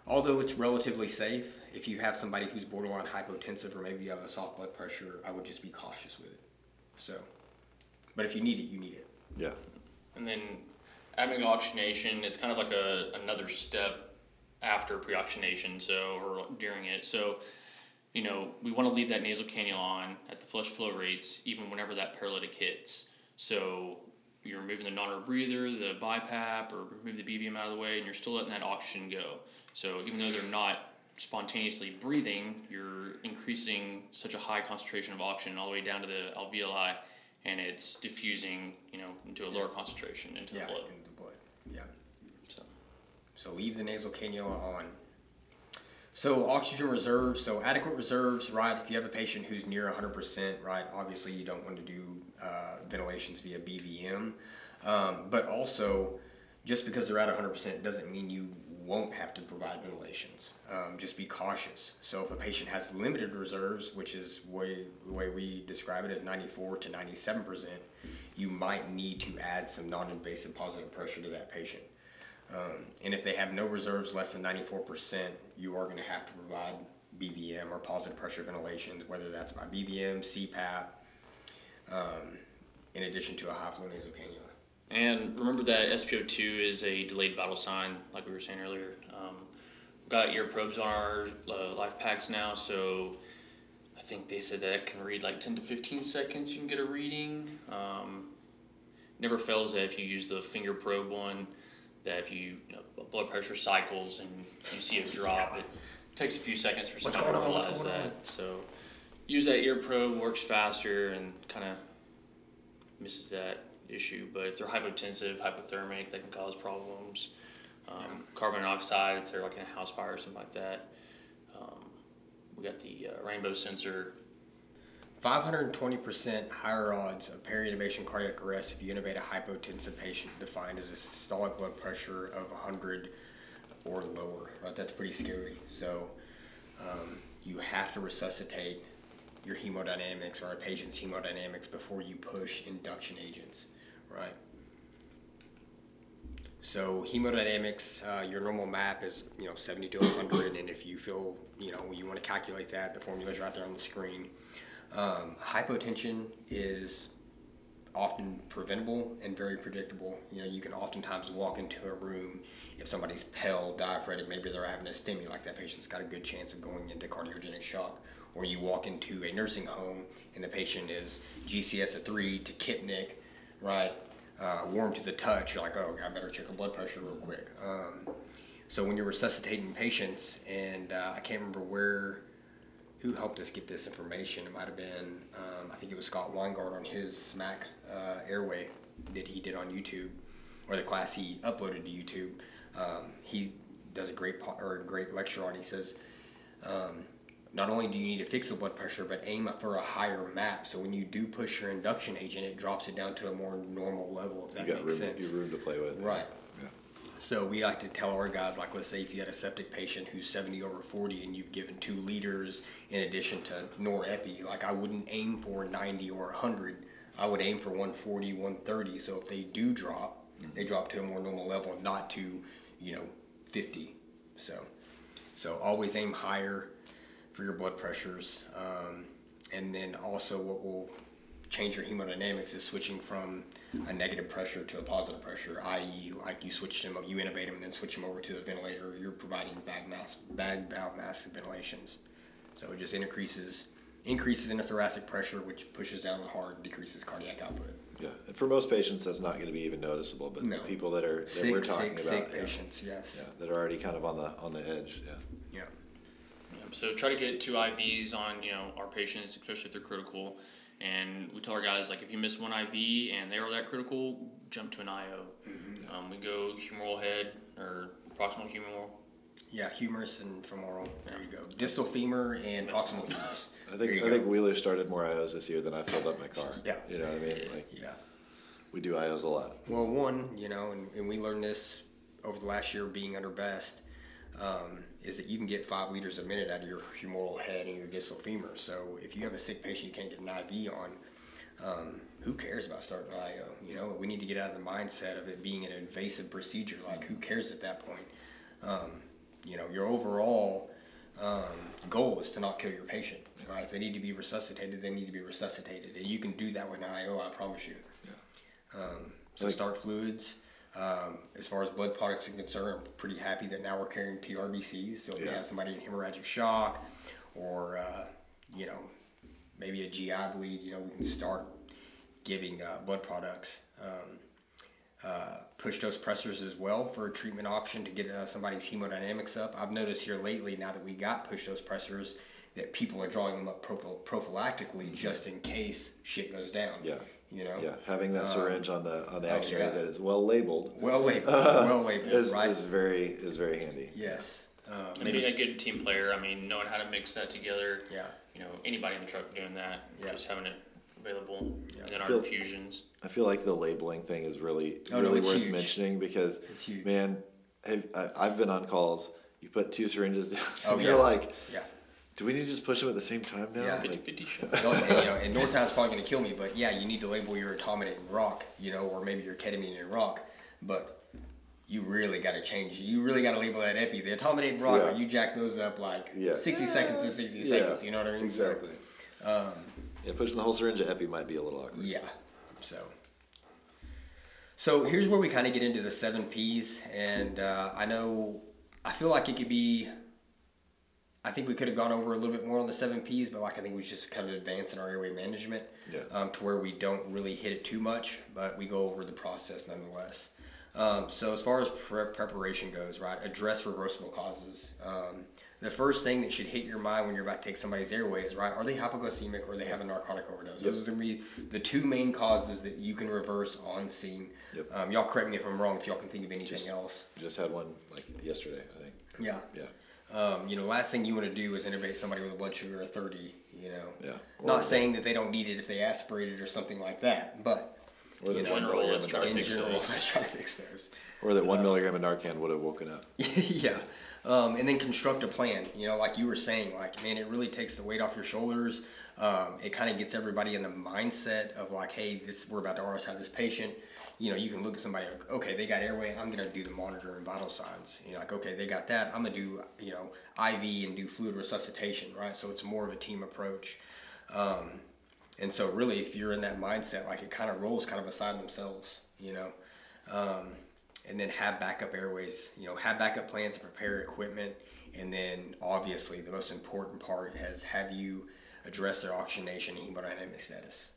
although it's relatively safe, if you have somebody who's borderline hypotensive or maybe you have a soft blood pressure, I would just be cautious with it. So, but if you need it, you need it. Yeah. and then adding oxygenation, it's kind of like a another step after pre-oxygenation, so or during it. So, you know, we want to leave that nasal cannula on at the flush flow rates, even whenever that paralytic hits. So you're removing the non-rebreather, the BiPAP, or remove the BVM out of the way, and you're still letting that oxygen go. So even though they're not spontaneously breathing, you're increasing such a high concentration of oxygen all the way down to the alveoli, and it's diffusing, you know, into a lower concentration into yeah, the blood. blood. Yeah. So. So leave the nasal cannula on. So oxygen reserves, so adequate reserves, right? If you have a patient who's near 100%, right? Obviously you don't want to do uh, ventilations via BVM, um, but also just because they're at 100% doesn't mean you won't have to provide ventilations. Um, just be cautious. So if a patient has limited reserves, which is way, the way we describe it as 94 to 97%, you might need to add some non-invasive positive pressure to that patient. Um, and if they have no reserves less than 94%, you are going to have to provide BVM or positive pressure ventilations, whether that's by BVM, CPAP, um, in addition to a high flow nasal cannula. And remember that SPO2 is a delayed vital sign, like we were saying earlier. Um, got ear probes on our uh, LifePaks now, so think they said that it can read like 10 to 15 seconds. You can get a reading. Um, never fails that if you use the finger probe one, that if you, you know, blood pressure cycles and you see a drop, it takes a few seconds for someone to? Realize that. on? So use that ear probe, works faster and kind of misses that issue. But if they're hypotensive, hypothermic, that can cause problems. Um, Carbon monoxide, if they're like in a house fire or something like that. We got the uh, rainbow sensor 520% higher odds of peri-intubation cardiac arrest if you intubate a hypotensive patient defined as a systolic blood pressure of 100 or lower. Right, that's pretty scary. So um, you have to resuscitate your hemodynamics or a patient's hemodynamics before you push induction agents, right? So hemodynamics, uh, your normal map is you know 70 to 100, and if you feel you know you want to calculate that, the formulas are out there on the screen. Um, hypotension is often preventable and very predictable. You know, you can oftentimes walk into a room if somebody's pale, diaphoretic, maybe they're having a STEMI, like that patient's got a good chance of going into cardiogenic shock. Or you walk into a nursing home and the patient is GCS of three to Kipnick, right? Uh, warm to the touch. You're like, oh, I better check a blood pressure real quick. Um, so when you're resuscitating patients, and uh, I can't remember where who helped us get this information. It might have been, um, I think it was Scott Weingart on his SMACC uh, Airway that he did on YouTube, or the class he uploaded to YouTube. Um, he does a great po- or a great lecture on. He says, um, not only do you need to fix the blood pressure, but aim for a higher map. So when you do push your induction agent, it drops it down to a more normal level. If that You got makes room, sense. you room to play with. Right. Yeah. So we like to tell our guys, like, let's say if you had a septic patient who's 70 over 40 and you've given two liters in addition to norepi, like I wouldn't aim for 90 or 100. I would aim for 140, 130. So if they do drop, mm-hmm. they drop to a more normal level, not to, you know, 50. So, so always aim higher for your blood pressures. Um, and then also what will change your hemodynamics is switching from a negative pressure to a positive pressure, i.e., like you switch them, you intubate them, and then switch them over to the ventilator. You're providing bag mask, bag valve mask ventilations, so it just increases increases in the thoracic pressure, which pushes down the heart, decreases cardiac output. Yeah, and for most patients, that's not going to be even noticeable. But No. the people that are that Sick, we're talking sick, about, sick yeah, patients. Yes. yeah, that are already kind of on the on the edge. Yeah, Yeah. So try to get two IVs on you know our patients, especially if they're critical. And we tell our guys like if you miss one IV and they are that critical, jump to an IO. Um, we go humeral head or proximal humeral. Yeah, humerus and femoral. There you go. Distal femur and proximal humerus. I think I go. think Wheeler started more IOs this year than I filled up my car. Yeah. you know what I mean. Like Yeah. we do IOs a lot. Well, one, you know, and, and we learned this over the last year being under best, um, is that you can get five liters a minute out of your humeral head and your distal femur. So if you have a sick patient you can't get an IV on, um, who cares about starting IO? You know, we need to get out of the mindset of it being an invasive procedure. Like, who cares at that point? Um, you know, your overall um, goal is to not kill your patient. Right? If they need to be resuscitated, they need to be resuscitated, and you can do that with an IO. I promise you. Um, so Like- start fluids. Um, as far as blood products are concerned, I'm pretty happy that now we're carrying PRBCs. So if you Yeah. have somebody in hemorrhagic shock, or uh, you know, maybe a GI bleed, you know, we can start giving uh, blood products. Um, uh, push dose pressors as well for a treatment option to get uh, somebody's hemodynamics up. I've noticed here lately, now that we got push dose pressors, that people are drawing them up prophy- prophylactically just in case shit goes down. Yeah. You know? Yeah, having that syringe on the on the oh, action yeah. that is well labeled Well labeled. well labeled, is, right? is very is very handy. yes. Uh, And maybe, being a good team player, I mean, knowing how to mix that together. Yeah. You know, anybody in the truck doing that, Yeah. just having it available. And then our Feel- infusions. I feel like the labeling thing is really Oh, really it's worth huge. mentioning because It's huge. man, have, I, I've been on calls. You put two syringes down. Oh, and yeah. You're like, yeah. Do we need to just push them at the same time now? Yeah. Like, 50 50 shot. No, and, you know, and Nortown's probably going to kill me, but yeah, you need to label your etomidate in rock, you know, or maybe your ketamine in rock, but you really got to change. You really got to label that epi. The etomidate in rock, Yeah. you jack those up like Yeah. 60 seconds to 60 yeah, seconds, you know what I mean? So, Exactly. yeah, pushing the whole syringe of epi might be a little awkward. Yeah. So. So here's where we kind of get into the seven P's, and uh, I know I feel like it could be. I think we could have gone over a little bit more on the seven P's, but like I think we just kind of advance in our airway management Yeah. um, to where we don't really hit it too much, but we go over the process nonetheless. Um, so as far as pre- preparation goes, right, address reversible causes. Um, the first thing that should hit your mind when you're about to take somebody's airways, right, are they hypoglycemic or they have a narcotic overdose? Those are going to be the two main causes that you can reverse on scene. Yep. Um, y'all correct me if I'm wrong if y'all can think of anything Just- else. Just had one like yesterday, I think. Yeah. Yeah. Um, you know, last thing you want to do is intubate somebody with a blood sugar of 30, you know. Yeah. Or- Not saying that they don't need it if they aspirate it or something like that, but Or that know, one milligram of in Narcan, let's try to fix those. or that one milligram of Narcan would have woken up. yeah. Um, and then construct a plan. You know, like you were saying, like, man, it really takes the weight off your shoulders. Um, it kind of gets everybody in the mindset of like, hey, this we're about to RSI this patient. You know, you can look at somebody like, okay, they got airway. I'm gonna do the monitor and vital signs. You know, like, okay, they got that. I'm gonna do, you know, IV and do fluid resuscitation, right? So it's more of a team approach. Um, and so, really, if you're in that mindset, like it kind of rolls kind of aside themselves, you know. Um, and then have backup airways, you know, have backup plans and prepare equipment. And then, obviously, the most important part is have you address their oxygenation and hemodynamic status.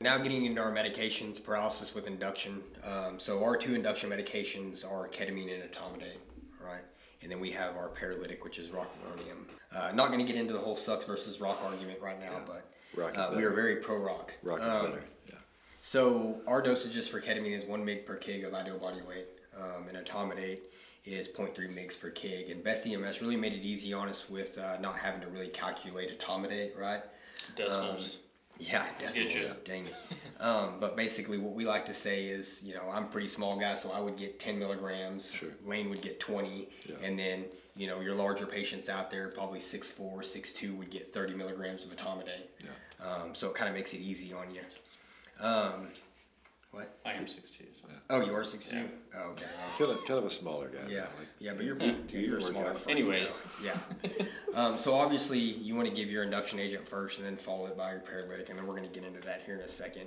Now, getting into our medications, paralysis with induction. Um, so, our two induction medications are ketamine and etomidate, right? And then we have our paralytic, which is rocuronium. Uh, not going to get into the whole sucks versus rock argument right now, but Rock is uh, we are very pro rock. Rock is Um, better. Yeah. so our dosages for ketamine is one mg per kg of ideal body weight, um, and etomidate is 0.3 mg per kg. And Best EMS really made it easy on us with uh, not having to really calculate etomidate, right? Decimals. Yeah, decimals. Dang it. Um, but basically, what we like to say is, you know, I'm a pretty small guy, so I would get 10 milligrams. Sure. Lane would get 20, Yeah. and then you know your larger patients out there, probably 6'4", 6'2", would get 30 milligrams of etomidate. Yeah. Um, so it kind of makes it easy on you. Um, what? I am six two. So. Oh, you are 6'2"? Yeah. Oh, okay. Kind of, kind of a smaller guy. Yeah, Like, yeah, but you're you- big too. you You're a work smaller out. frame, Anyways. though. yeah. Um, so obviously, you want to give your induction agent first, and then follow it by your paralytic, and then we're going to get into that here in a second.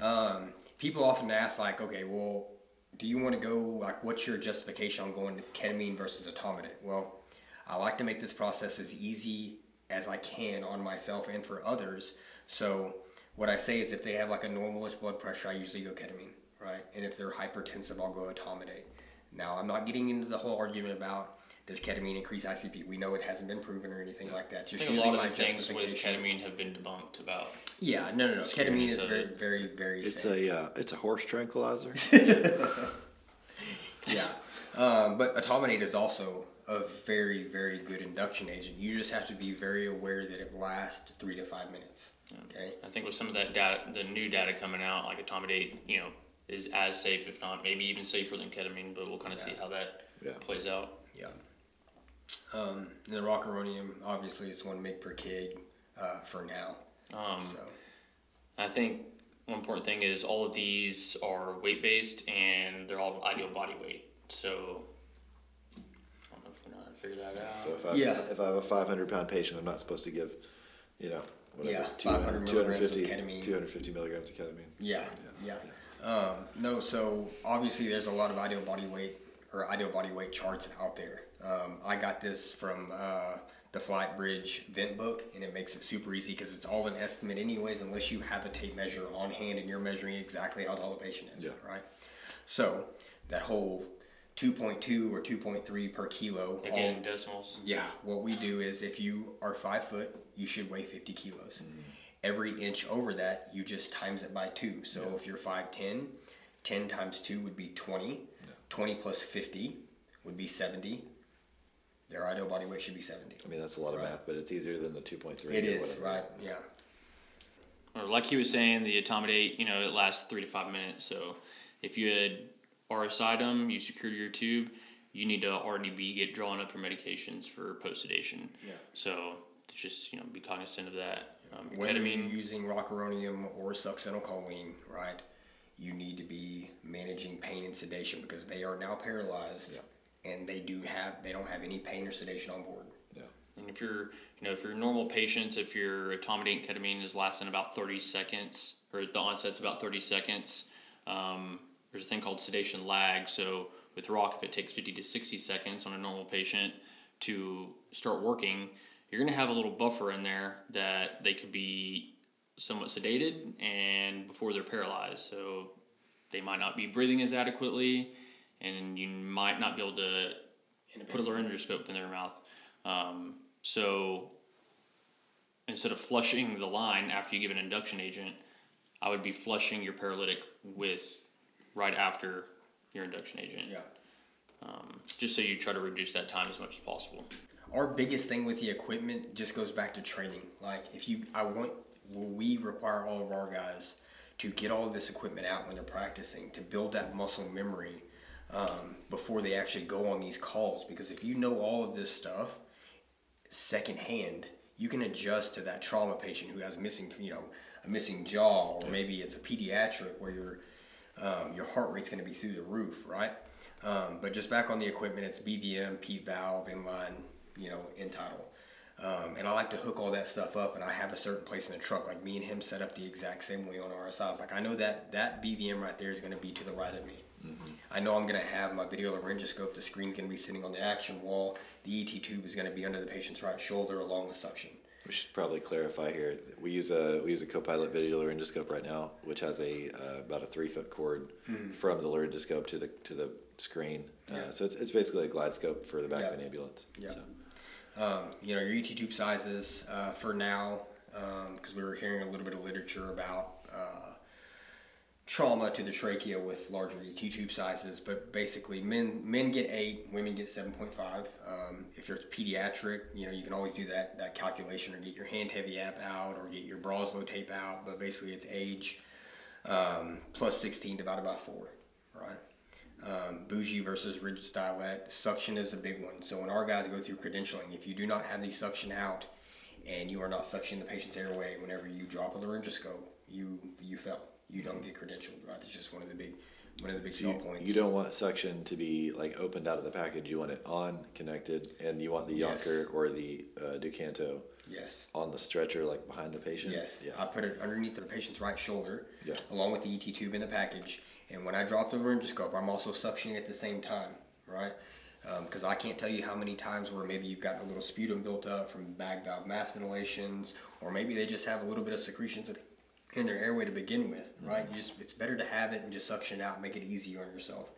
Um, people often ask, like, okay, well, do you want to go like, what's your justification on going to ketamine versus etomidate? Well, I like to make this process as easy as I can on myself and for others. So what I say is, if they have like a normalish blood pressure, I usually go ketamine, right? And if they're hypertensive, I'll go etomidate. Now, I'm not getting into the whole argument about does ketamine increase ICP. We know it hasn't been proven or anything like that. I Just think a using lot my of the things with ketamine have been debunked about. Yeah, no, no, no. Ketamine is very, very, very It's safe. a uh, it's a horse tranquilizer. Yeah, um, but etomidate is also a very, very good induction agent. You just have to be very aware that it lasts three to five minutes. Okay. I think with some of that data, the new data coming out, like etomidate, you know, is as safe, if not maybe even safer than ketamine. But we'll kind of see how that Yeah. plays out. Yeah. Um, and the rocuronium, obviously, it's one mg per kg uh, for now. Um, So I think one important thing is all of these are weight based and they're all ideal body weight. So I don't know if we know how to figure that out. So if I Yeah. if I have a 500 pound patient, I'm not supposed to give, you know, whatever, Yeah, 500 milligrams of 250, ketamine. 250 milligrams of ketamine. Yeah, yeah. Um, no, so obviously there's a lot of ideal body weight or ideal body weight charts out there. Um, I got this from uh, the Flight Bridge vent book, and it makes it super easy because it's all an estimate, anyways, unless you have a tape measure on hand and you're measuring exactly how tall the patient is, Yeah. right? So that whole 2.2 or 2.3 per kilo. all- Again, decimals. yeah, what we do is if you are five foot, you should weigh 50 kilos. Every inch over that, you just times it by two. So if you're 5'10, 10 times two would be 20. 20 plus 50 would be 70. Their ideal body weight should be 70. I mean, that's a lot of math, but it's easier than the 2.3. It or is, whatever. right? Yeah. Or like he was saying, the etomidate, you know, it lasts three to five minutes. So if you had RSI'd them, you secured your tube, you need to already be get drawn up your medications for post sedation. Yeah. So just you know be cognizant of that. Um, your Whether ketamine, you're using rocuronium or succinylcholine, right, you need to be managing pain and sedation because they are now paralyzed, and they do have they don't have any pain or sedation on board. Yeah. And if you're, you know, if you're normal patients, if your etomidate ketamine is lasting about 30 seconds, or the onset's about 30 seconds, um, there's a thing called sedation lag. So with rock, if it takes 50 to 60 seconds on a normal patient, to start working, you're going to have a little buffer in there that they could be somewhat sedated and before they're paralyzed. So they might not be breathing as adequately, and you might not be able to put a laryngoscope in their mouth. Um, so instead of flushing the line after you give an induction agent, I would be flushing your paralytic with right after your induction agent. Yeah. Um, just so you try to reduce that time as much as possible. Our biggest thing with the equipment just goes back to training. Like if you, I want, we require all of our guys to get all of this equipment out when they're practicing to build that muscle memory um, before they actually go on these calls. Because if you know all of this stuff secondhand, you can adjust to that trauma patient who has missing, you know, a missing jaw, or maybe it's a pediatric where your um, your heart rate's going to be through the roof, right? Um, but just back on the equipment, it's BVM, P valve, inline, you know, end tidal. Um, and I like to hook all that stuff up, and I have a certain place in the truck. Like me and him set up the exact same way on RSI. I was like, I know that that BVM right there is going to be to the right of me. Mm-hmm. I know I'm going to have my video laryngoscope. The screen's going to be sitting on the action wall. The ET tube is going to be under the patient's right shoulder along with suction. We should probably clarify here. We use a we use a Copilot video laryngoscope right now, which has a uh, about a three foot cord mm-hmm. from the laryngoscope to the to the screen. Uh, yeah. So it's, it's basically a GlideScope for the back of an ambulance. Yeah. So. Um, you know your ET tube sizes uh, for now, because um, we were hearing a little bit of literature about uh, trauma to the trachea with larger ET tube sizes, but basically men men get eight, women get seven point five. Um, if you're pediatric, you know you can always do that that calculation or get your Handtevy app out or get your Broselow tape out. But basically, it's age um, plus sixteen divided by four? Um, bougie versus rigid stylet. Suction is a big one. So when our guys go through credentialing, if you do not have the suction out and you are not suctioning the patient's airway whenever you drop a laryngoscope, you you fail you don't get credentialed, right? That's just one of the big one of the big so you, points. You don't want suction to be like opened out of the package. You want it on connected, and you want the yes. Yankauer or the uh, DuCanto. Yes. On the stretcher, like behind the patient. Yes. Yeah. I put it underneath the patient's right shoulder. Yeah. Along with the ET tube in the package, and when I drop the laryngoscope, I'm also suctioning at the same time, right? Because um, I can't tell you how many times where maybe you've gotten a little sputum built up from bag valve mass ventilations, or maybe they just have a little bit of secretions in their airway to begin with, right? You just it's better to have it and just suction it out, make it easier on yourself.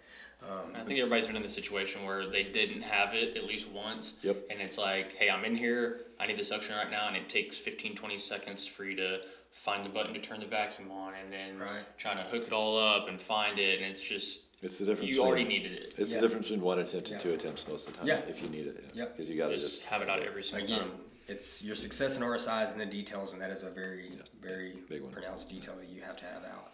Um, I think everybody's been in the situation where they didn't have it at least once. Yep. And it's like, hey, I'm in here, I need the suction right now, and it takes 15, 20 seconds for you to find the button to turn the vacuum on, and then right. trying to hook it all up and find it, and it's just. It's the difference. You already needed it. It's yeah. the difference between one attempt and yeah. two attempts most of the time. Yeah. If you need it. Yeah. Because you got to just, just have it out every single again, time it's your success in RSIs and the details, and that is a very, yeah. very Big one. pronounced detail that you have to have out.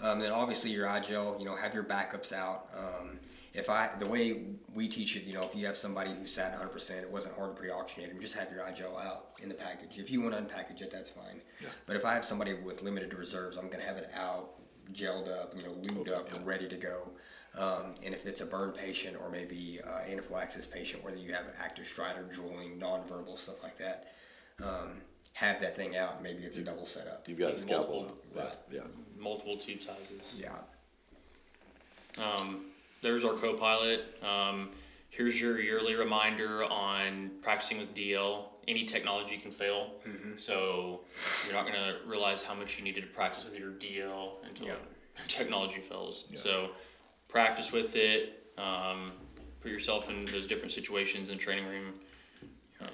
Um, then obviously your i-gel, you know, have your backups out. Um, if I, the way we teach it, you know, if you have somebody who sat 100%, it wasn't hard to pre-oxygenate them, just have your i-gel out in the package. If you want to unpackage it, that's fine. Yeah. But if I have somebody with limited reserves, I'm going to have it out, gelled up, you know, lubed okay, up, yeah. and ready to go. Um, and if it's a burn patient or maybe uh, anaphylaxis patient, whether you have active stridor, drooling, nonverbal, stuff like that, um, have that thing out. Maybe it's a double setup. You've got a scalpel. Multiple, right. Yeah. Multiple tube sizes. Yeah. Um, there's our co-pilot. Um, here's your yearly reminder on practicing with DL. Any technology can fail, mm-hmm. so you're not going to realize how much you needed to practice with your DL until yeah. technology fails. Yeah. So practice with it. Um, put yourself in those different situations in training room. Um,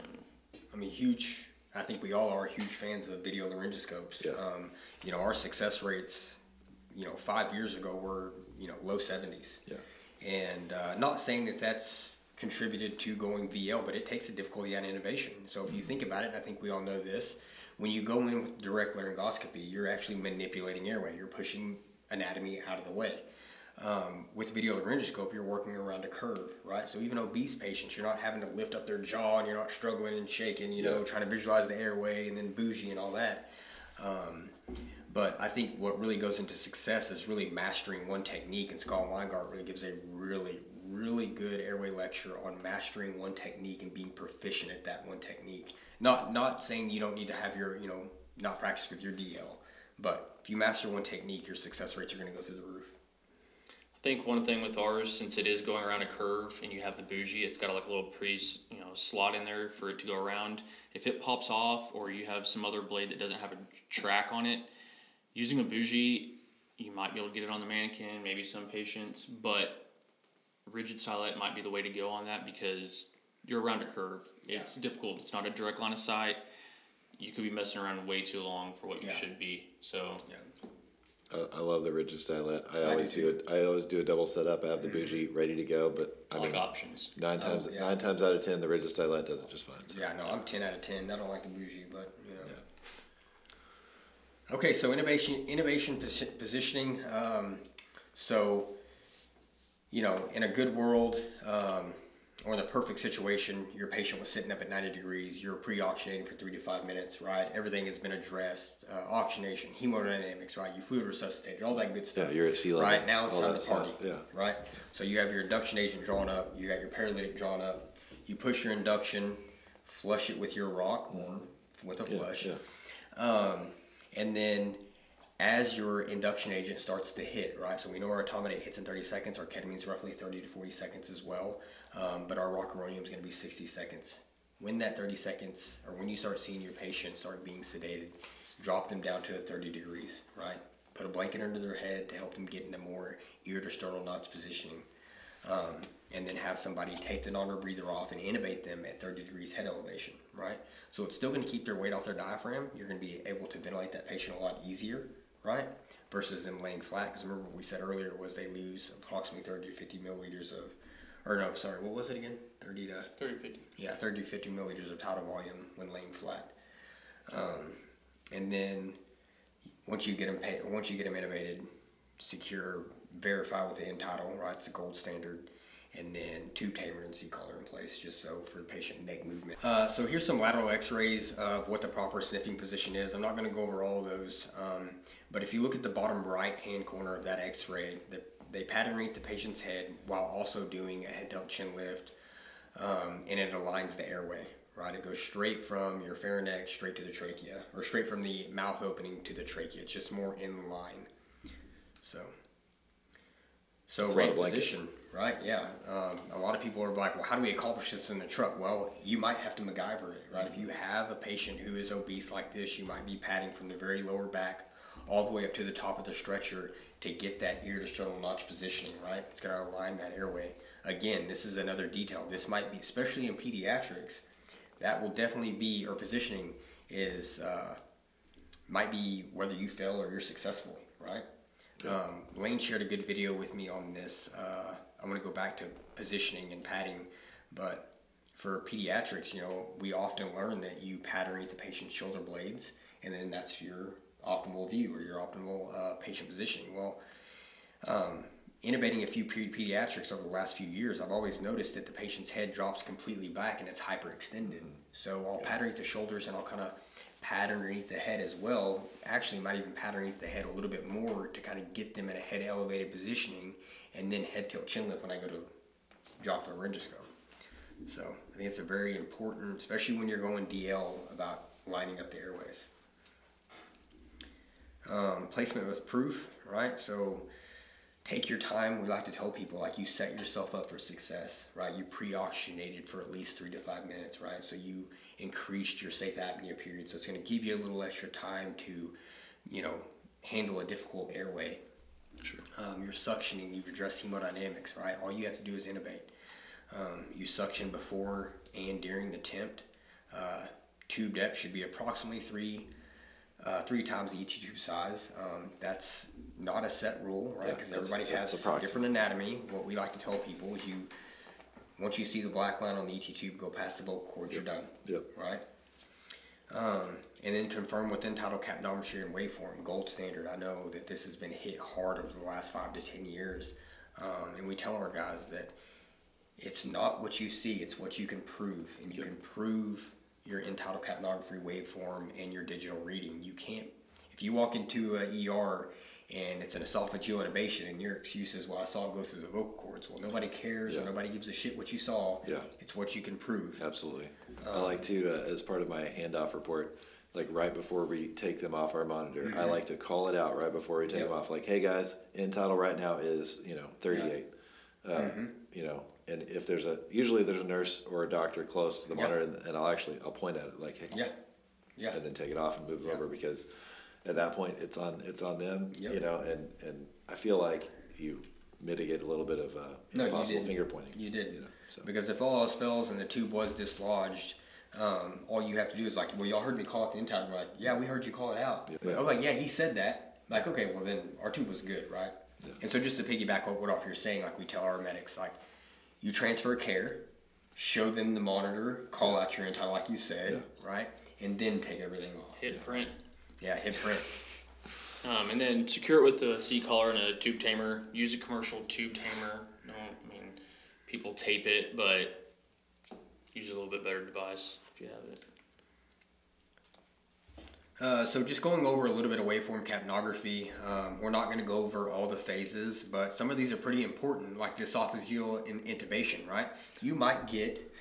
I mean, huge I think we all are huge fans of video laryngoscopes. Yeah. Um, you know, our success rates, you know, five years ago were you know low seventies. Yeah. And uh, not saying that that's contributed to going VL, but it takes a difficulty on intubation. So if you think about it, I think we all know this. When you go in with direct laryngoscopy, you're actually manipulating airway. You're pushing anatomy out of the way. Um, with video laryngoscope, you're working around a curve, right? So even obese patients, you're not having to lift up their jaw and you're not struggling and shaking, you know, trying to visualize the airway and then bougie and all that. Um, but I think what really goes into success is really mastering one technique, and Scott Weingart really gives a really, really good airway lecture on mastering one technique and being proficient at that one technique. Not not saying you don't need to have your, you know, not practice with your DL, but if you master one technique, your success rates are going to go through the roof. I think one thing with ours, since it is going around a curve and you have the bougie, it's got like a little pre, you know, slot in there for it to go around. If it pops off, or you have some other blade that doesn't have a track on it, using a bougie, you might be able to get it on the mannequin, maybe some patients, but rigid stylet might be the way to go on that because you're around a curve. It's difficult. It's not a direct line of sight. You could be messing around way too long for what you Yeah. should be. So Yeah. I, I love the rigid stylet. I do always do, too. it. I always do a double setup. I have the bougie mm-hmm. ready to go, but I, I like mean, options. nine oh, times Oh, yeah. nine times out of ten, the rigid stylet does it just fine. So. Yeah, no, I'm ten out of ten. I don't like the bougie, but you know. Okay, so intubation, intubation posi- positioning. Um, so, you know, in a good world, um, or in the perfect situation, your patient was sitting up at 90 degrees. You're pre-oxygenating for three to five minutes, right? Everything has been addressed. Uh, oxygenation, hemodynamics, right? You fluid resuscitated, all that good stuff. Yeah, you're at sea level, Right now, it's time to party. stuff, yeah. Right. So you have your induction agent drawn up. You got your paralytic drawn up. You push your induction, flush it with your rock or with a Mm-hmm. Yeah, flush. yeah. Um, and then as your induction agent starts to hit, right? So we know our etomidate hits in 30 seconds. Our ketamine's roughly 30 to 40 seconds as well. Um, but our rocuronium is going to be 60 seconds. When that 30 seconds, or when you start seeing your patient start being sedated, drop them down to the 30 degrees, right? Put a blanket under their head to help them get into more ear to sternal knots positioning. Um, and then have somebody take the non breather off and intubate them at 30 degrees head elevation, right? So it's still going to keep their weight off their diaphragm. You're going to be able to ventilate that patient a lot easier, right? Versus them laying flat. Because remember what we said earlier was they lose approximately 30 to 50 milliliters of, or no, sorry, what was it again? 30 to 30 50. yeah, 30 to 50 milliliters of tidal volume when laying flat. Um, and then once you get them once you get them intubated, secure, verify with the end tidal, right? It's a gold standard. And then tube tamer and C collar in place, just so for patient neck movement. Uh, so here's some lateral X-rays of what the proper sniffing position is. I'm not going to go over all those, um, but if you look at the bottom right-hand corner of that X-ray, the, they pattern rate the patient's head while also doing a head tilt chin lift um, and it aligns the airway, right? It goes straight from your pharynx straight to the trachea, or straight from the mouth opening to the trachea. It's just more in line. So, so It's a lot of right position, right? Yeah. Um, a lot of people are like, well, how do we accomplish this in the truck? Well, you might have to MacGyver it, right? If you have a patient who is obese like this, you might be padding from the very lower back all the way up to the top of the stretcher to get that ear to sternal notch positioning, right? It's going to align that airway. Again, this is another detail. This might be, especially in pediatrics, that will definitely be, or positioning is, uh, might be whether you fail or you're successful, right? Um, Lane shared a good video with me on this. Uh, I'm going to go back to positioning and padding, but for pediatrics, you know, we often learn that you pattern the patient's shoulder blades, and then that's your optimal view or your optimal uh, patient positioning. Well, um, intubating a few pe- pediatrics over the last few years, I've always noticed that the patient's head drops completely back and it's hyperextended. So I'll pat underneath the shoulders and I'll kind of pat underneath the head as well. Actually, might even pat underneath the head a little bit more to kind of get them in a head elevated positioning, and then head tilt chin lift when I go to drop the laryngoscope. So I think it's a very important, especially when you're going DL, about lining up the airways. Um, placement with proof, right? So take your time. We like to tell people like you set yourself up for success, right? You pre-oxygenated for at least three to five minutes, right? So you increased your safe apnea period. So it's going to give you a little extra time to, you know, handle a difficult airway. Sure. Um, you're suctioning. You've addressed hemodynamics, right? All you have to do is intubate. Um, you suction before and during the temp. Uh, tube depth should be approximately three uh, three times the ET tube size. Um, that's not a set rule, right? Because that's- everybody has different anatomy. What we like to tell people is you, once you see the black line on the ET tube, go past the vocal cords, you're done. Yep. Right? Um, and then confirm with end-tidal capnometry and waveform, gold standard. I know that this has been hit hard over the last five to ten years. Um, and we tell our guys that it's not what you see, it's what you can prove. And you can prove your end-tidal capnography waveform and your digital reading. You can't, if you walk into a ER and it's an esophageal intubation and your excuse is, well, I saw it go through the vocal cords. Well, nobody cares Yeah. or nobody gives a shit what you saw. Yeah. It's what you can prove. Absolutely. I like to, uh, as part of my handoff report, like right before we take them off our monitor. I Mm-hmm. like to call it out right before we take Yep. them off. Like, hey guys, title right now is you know 38. Uh, Mm-hmm. You know, and if there's a usually there's a nurse or a doctor close to the Yep. monitor, and, and I'll actually I'll point at it like, hey, Yeah. Yeah. and then take it off and move it Yeah. over because at that point it's on it's on them. Yep. You know, and and I feel like you mitigate a little bit of uh, No, possible finger pointing. You did. You know, so. Because if all else fails and the tube was dislodged, um, all you have to do is like, well, y'all heard me call it the end time. We're like, yeah, we heard you call it out. Yeah. I'm like, yeah, he said that. Like, okay, well then our tube was good, right? Yeah. And so just to piggyback what, what off you're saying, like we tell our medics, like you transfer care, show them the monitor, call out your end tidal like you said, right, and then take everything off. Hit print. Yeah, hit print. Um, and then secure it with a C collar and a tube tamer. Use a commercial tube tamer. Don't I mean people tape it, but use a little bit better device if you have it. Uh, so just going over a little bit of waveform capnography, um, we're not going to go over all the phases, but some of these are pretty important, like esophageal in- intubation, right? You might get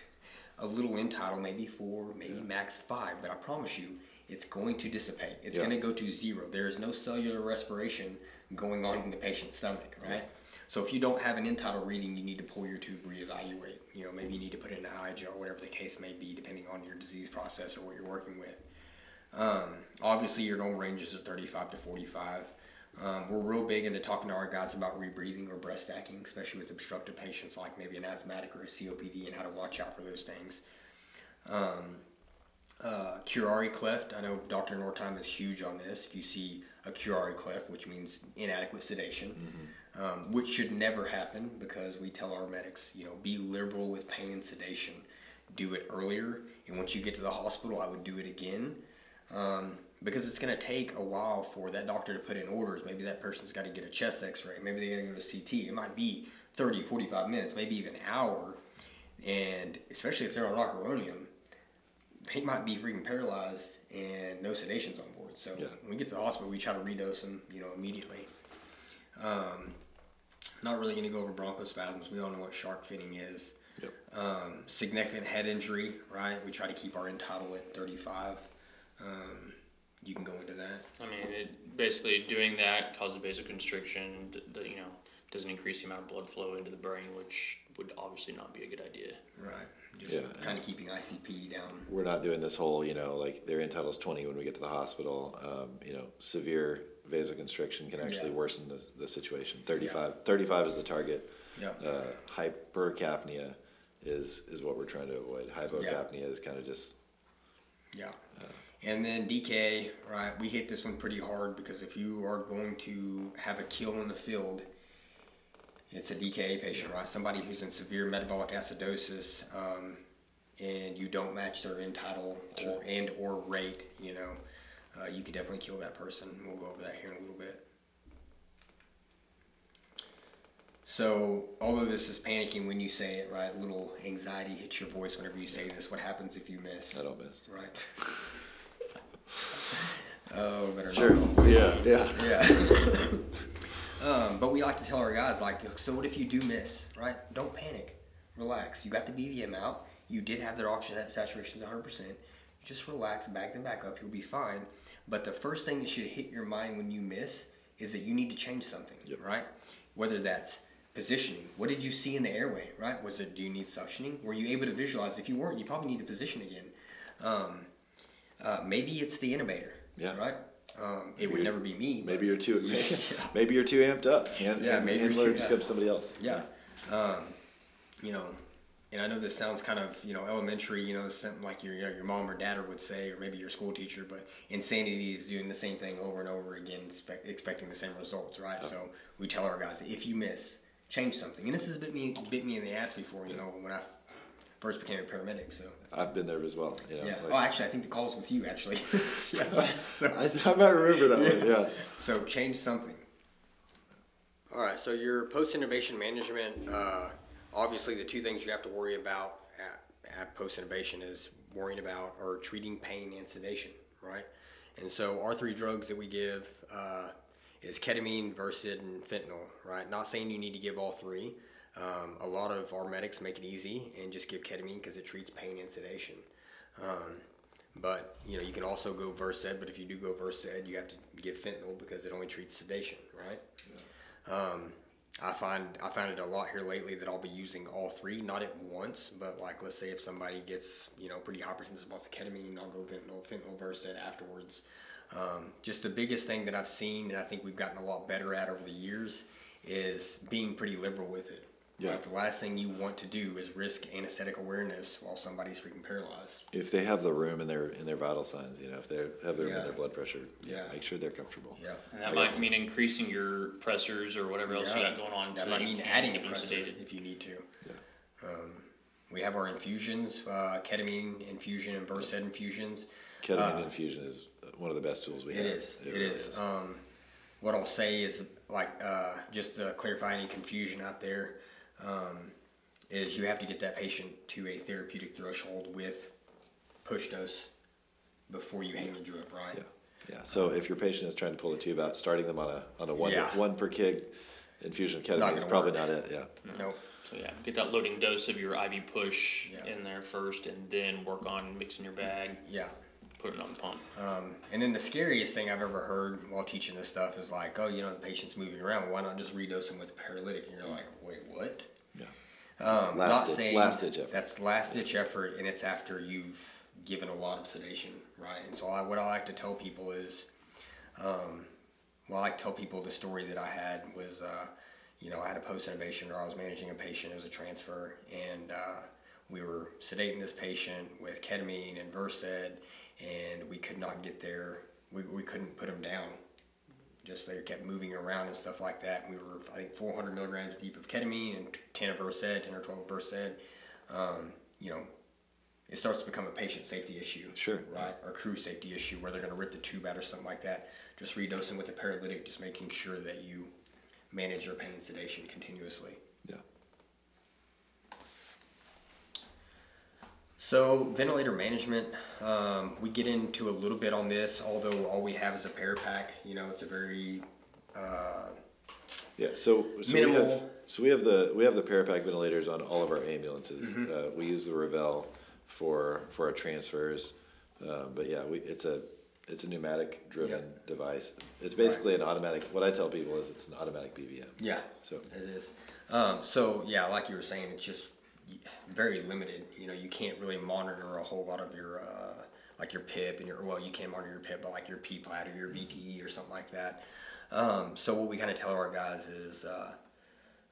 a little end tidal, maybe four, maybe max five, but I promise you, it's going to dissipate. It's Yeah. going to go to zero. There is no cellular respiration going on in the patient's stomach, right? So if you don't have an end tidal reading, you need to pull your tube, reevaluate. You know, maybe you need to put in an i-gel, whatever the case may be, depending on your disease process or what you're working with. Um, obviously, your normal ranges are 35 to 45. Um, we're real big into talking to our guys about rebreathing or breath stacking, especially with obstructive patients like maybe an asthmatic or a COPD and how to watch out for those things. Um, uh, curare cleft, I know Dr. Nortime is huge on this. If you see a curare cleft, which means inadequate sedation, um, which should never happen because we tell our medics, you know, be liberal with pain and sedation. Do it earlier, and once you get to the hospital, I would do it again um, because it's going to take a while for that doctor to put in orders. Maybe that person's got to get a chest x-ray. Maybe they got to go to CT. It might be 30, 45 minutes, maybe even an hour. And especially if they're on rocuronium, they might be freaking paralyzed and no sedation's on board. So Yeah. when we get to the hospital, we try to redose them, you know, immediately. Um, not really going to go over bronchospasms. We all know what shark finning is. Yep. Um, significant head injury, right? We try to keep our end tidal at 35. Um, you can go into that. I mean, it, basically doing that causes vasoconstriction. d- d- you know, doesn't increase the amount of blood flow into the brain, which would obviously not be a good idea. Right. Just Yeah. kind of keeping ICP down. we're not doing this whole, you know, like their end tidals 20 when we get to the hospital. Um, you know, severe vasoconstriction can actually Yeah. worsen the, the situation. 35, 35 is the target. Yeah. Uh, hypercapnia is is what we're trying to avoid. Hypocapnia is kind of just Yeah. And then DK, right? We hit this one pretty hard because if you are going to have a kill in the field, it's a DKA patient, right? Somebody who's in severe metabolic acidosis, um, and you don't match their end entitle or and or rate, you know, uh, you could definitely kill that person. We'll go over that here in a little bit. So, although this is panicking when you say it, right? A little anxiety hits your voice whenever you say this. What happens if you miss? I don't miss. Right. oh, better Sure. not. Yeah. Yeah. Yeah. um, but we like to tell our guys, like, so what if you do miss, right? Don't panic. Relax. You got the BVM out. You did have their oxygen saturations 100%. Just relax, back them back up. You'll be fine. But the first thing that should hit your mind when you miss is that you need to change something, Yep. right? Whether that's positioning. What did you see in the airway, right? Was it, do you need suctioning? Were you able to visualize? If you weren't, you probably need to position again. Um, uh, maybe it's the intubator. Yeah. right? Um, it would never be me. Maybe you're too. Maybe you're too amped up. Hand, Yeah, hand, maybe handler just yeah. comes somebody else. Yeah. Um, you know, and I know this sounds kind of, you know, elementary, you know, something like your, you know, your mom or dad would say, or maybe your school teacher, but insanity is doing the same thing over and over again, expect, expecting the same results, right? So we tell our guys, if you miss, change something. And this has bit me, bit me in the ass before, you know, when I first became a paramedic. So, I've been there as well. You know, yeah. like- oh, actually, I think the call's with you, actually. yeah. So, I, I might remember that one. Yeah. So change something. All right. So your post intubation management, uh, obviously, the two things you have to worry about at, at post intubation is worrying about or treating pain and sedation, right? And so our three drugs that we give uh, is ketamine, Versed, and fentanyl, right? Not saying you need to give all three. Um, a lot of our medics make it easy and just give ketamine because it treats pain and sedation. Um, But you know, you can also go Versed, but if you do go Versed, you have to give fentanyl because it only treats sedation, right? Um, I find I found it a lot here lately that I'll be using all three, not at once, but like let's say if somebody gets you know pretty hypertensive off the ketamine, I'll go fentanyl, fentanyl Versed afterwards. Um, just the biggest thing that I've seen, and I think we've gotten a lot better at over the years, is being pretty liberal with it. Yeah. Like the last thing you want to do is risk anesthetic awareness while somebody's freaking paralyzed. If they have the room in their in their vital signs, you know, if they have the room Yeah. in their blood pressure, Yeah. make sure they're comfortable. Yeah. And that might mean increasing your pressors or whatever else you got going on. That so might mean adding a keep pressor sedated. if you need to. Yeah. Um, we have our infusions, uh, ketamine infusion and Versed infusions. Ketamine Uh, infusion is one of the best tools we It have. is. It really is. Um, what I'll say is like uh, just to clarify any confusion out there um, is you have to get that patient to a therapeutic threshold with push dose before you hang the drip, right? Yeah, yeah. So if your patient is trying to pull the tube out, starting them on a on a one Yeah. one per kg infusion of ketamine is probably work. not it. Yeah. Nope. So yeah, get that loading dose of your IV push Yeah. in there first, and then work on mixing your bag, Yeah. Putting it on the pump. Um, and then the scariest thing I've ever heard while teaching this stuff is like, oh, you know, the patient's moving around. Why not just redose them with a paralytic? And you're like, wait, what? Yeah. Um, Last not ditch- saying last ditch effort. That's last ditch effort, and it's after you've given a lot of sedation, right? And so I, what I like to tell people is, um, well, I like to tell people the story that I had was, uh, you know, I had a post intubation where I was managing a patient. It was a transfer, and uh, we were sedating this patient with ketamine and Versed, and we could not get there. We, we couldn't put them down just they kept moving around and stuff like that. We were, I think, 400 milligrams deep of ketamine and 10 of Versed, 10 or 12 of Versed. Um, you know, it starts to become a patient safety issue. Sure. Right? Or crew safety issue where they're going to rip the tube out or something like that. Just redosing with a paralytic, just making sure that you manage your pain and sedation continuously. Yeah. So ventilator management, um, we get into a little bit on this, although all we have is a Parapack. You know, it's a very uh, Yeah. So, so we have so we have the we have the Parapack ventilators on all of our ambulances. Mm-hmm. Uh, we use the ReVel for for our transfers, uh, but yeah, we, it's a it's a pneumatic driven Yep. device. It's basically an automatic. What I tell people is it's an automatic BVM. Yeah, So it is. Um, so yeah, like you were saying, it's just very limited. You know, you can't really monitor a whole lot of your uh, like your PIP and your well, you can monitor your PIP, but like your P plat or your VTE or something like that. Um, so what we kind of tell our guys is. Uh,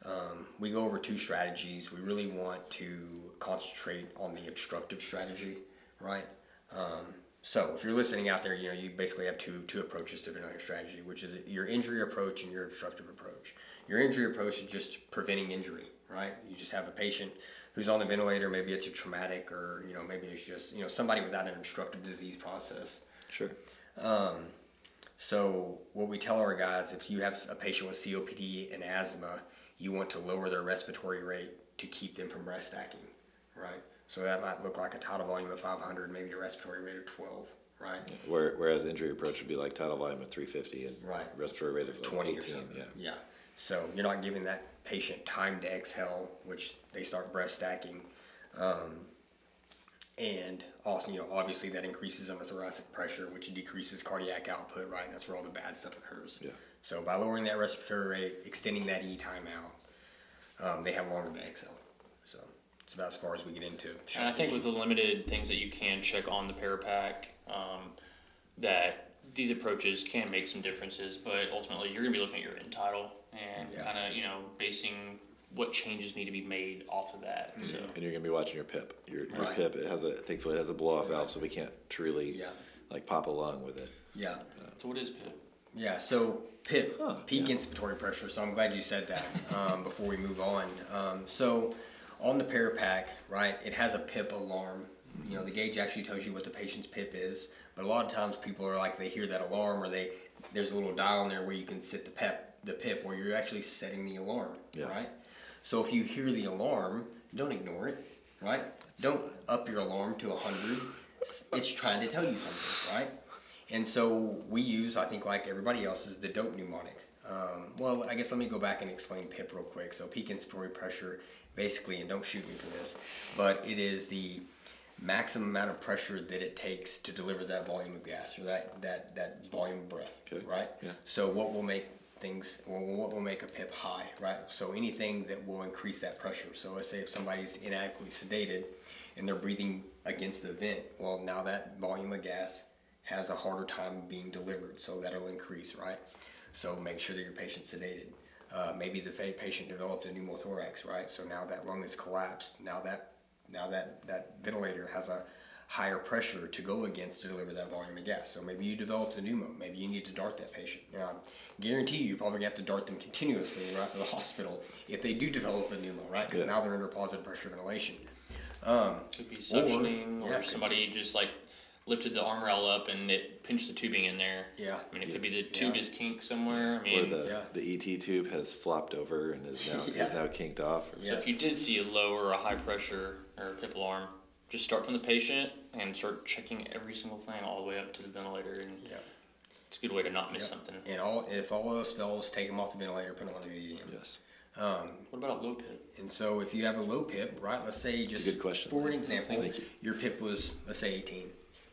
um, we go over two strategies. We really want to concentrate on the obstructive strategy, right? Um, so if you're listening out there, you know you basically have two two approaches to ventilator strategy, which is your injury approach and your obstructive approach. Your injury approach is just preventing injury, right? You just have a patient who's on the ventilator. Maybe it's a traumatic, or you know maybe it's just you know somebody without an obstructive disease process. sure. Um, so what we tell our guys, if you have a patient with COPD and asthma, you want to lower their respiratory rate to keep them from breath stacking, right? So that might look like a tidal volume of 500, maybe a respiratory rate of 12, right? Where, whereas injury approach would be like tidal volume of 350 and Right. respiratory rate of like 20 or 18. something. Yeah. Yeah. So you're not giving that patient time to exhale, which they start breath stacking. Um, and also, you know, obviously that increases under thoracic pressure, which decreases cardiac output, right? That's where all the bad stuff occurs. Yeah. So by lowering that respiratory rate, extending that E time out, um, they have longer to exhale. So it's about as far as we get into. And I think with the limited things that you can check on the Parapack, um, that these approaches can make some differences, but ultimately you're going to be looking at your end tidal and Yeah. kind of, you know, basing what changes need to be made off of that. So And you're gonna be watching your PIP. Your, your Right. PIP it has a thankfully it has a blow off valve, so we can't truly Yeah. like pop a lung with it. yeah. So what is PIP? Yeah, so PIP, Huh, peak yeah. inspiratory pressure. So I'm glad you said that um, before we move on. Um, so on the Parapack, right, it has a PIP alarm. You know, the gauge actually tells you what the patient's PIP is, but a lot of times people are like they hear that alarm or they there's a little dial in there where you can set the PEP the PIP where you're actually setting the alarm, Yeah. right? So if you hear the alarm, don't ignore it, right? don't up your alarm to 100. It's trying to tell you something, right? And so we use, I think, like everybody else, is the dope mnemonic. Um, well, I guess let me go back and explain PIP real quick. So peak inspiratory pressure, basically, and don't shoot me for this, but it is the maximum amount of pressure that it takes to deliver that volume of gas or that that that volume of breath, Okay. right? Yeah. So what will make things, what will make a PIP high, right? So anything that will increase that pressure. So let's say if somebody's inadequately sedated and they're breathing against the vent, well, now that volume of gas has a harder time being delivered, so that'll increase, right? So make sure that your patient's sedated. Uh, maybe the patient developed a pneumothorax, right? So now that lung is collapsed. Now that now that that ventilator has a higher pressure to go against to deliver that volume of gas. So maybe you developed a pneumo. Maybe you need to dart that patient. Now, I guarantee you, you probably have to dart them continuously right to the hospital if they do develop a pneumo, right? Because Yeah. now they're under positive pressure ventilation. Um, Could be suctioning, or, yeah, could- somebody just like lifted the arm rail up and it pinched the tubing in there. Yeah. I mean, it could be the tube Yeah. is kinked somewhere. I mean, Or the, Yeah. the ET tube has flopped over and is now Yeah. is now kinked off. Yeah. so if you did see a low or a high pressure or a PIP alarm, just start from the patient and start checking every single thing all the way up to the ventilator, and yeah. it's a good way to not miss Yeah. something. And all if all else fails, take them off the ventilator, put them on a BVM. Yes. Um, What about a low PIP? And so if you have a low PIP, right, let's say just good question. for an example, Thank you. your PIP was let's say 18,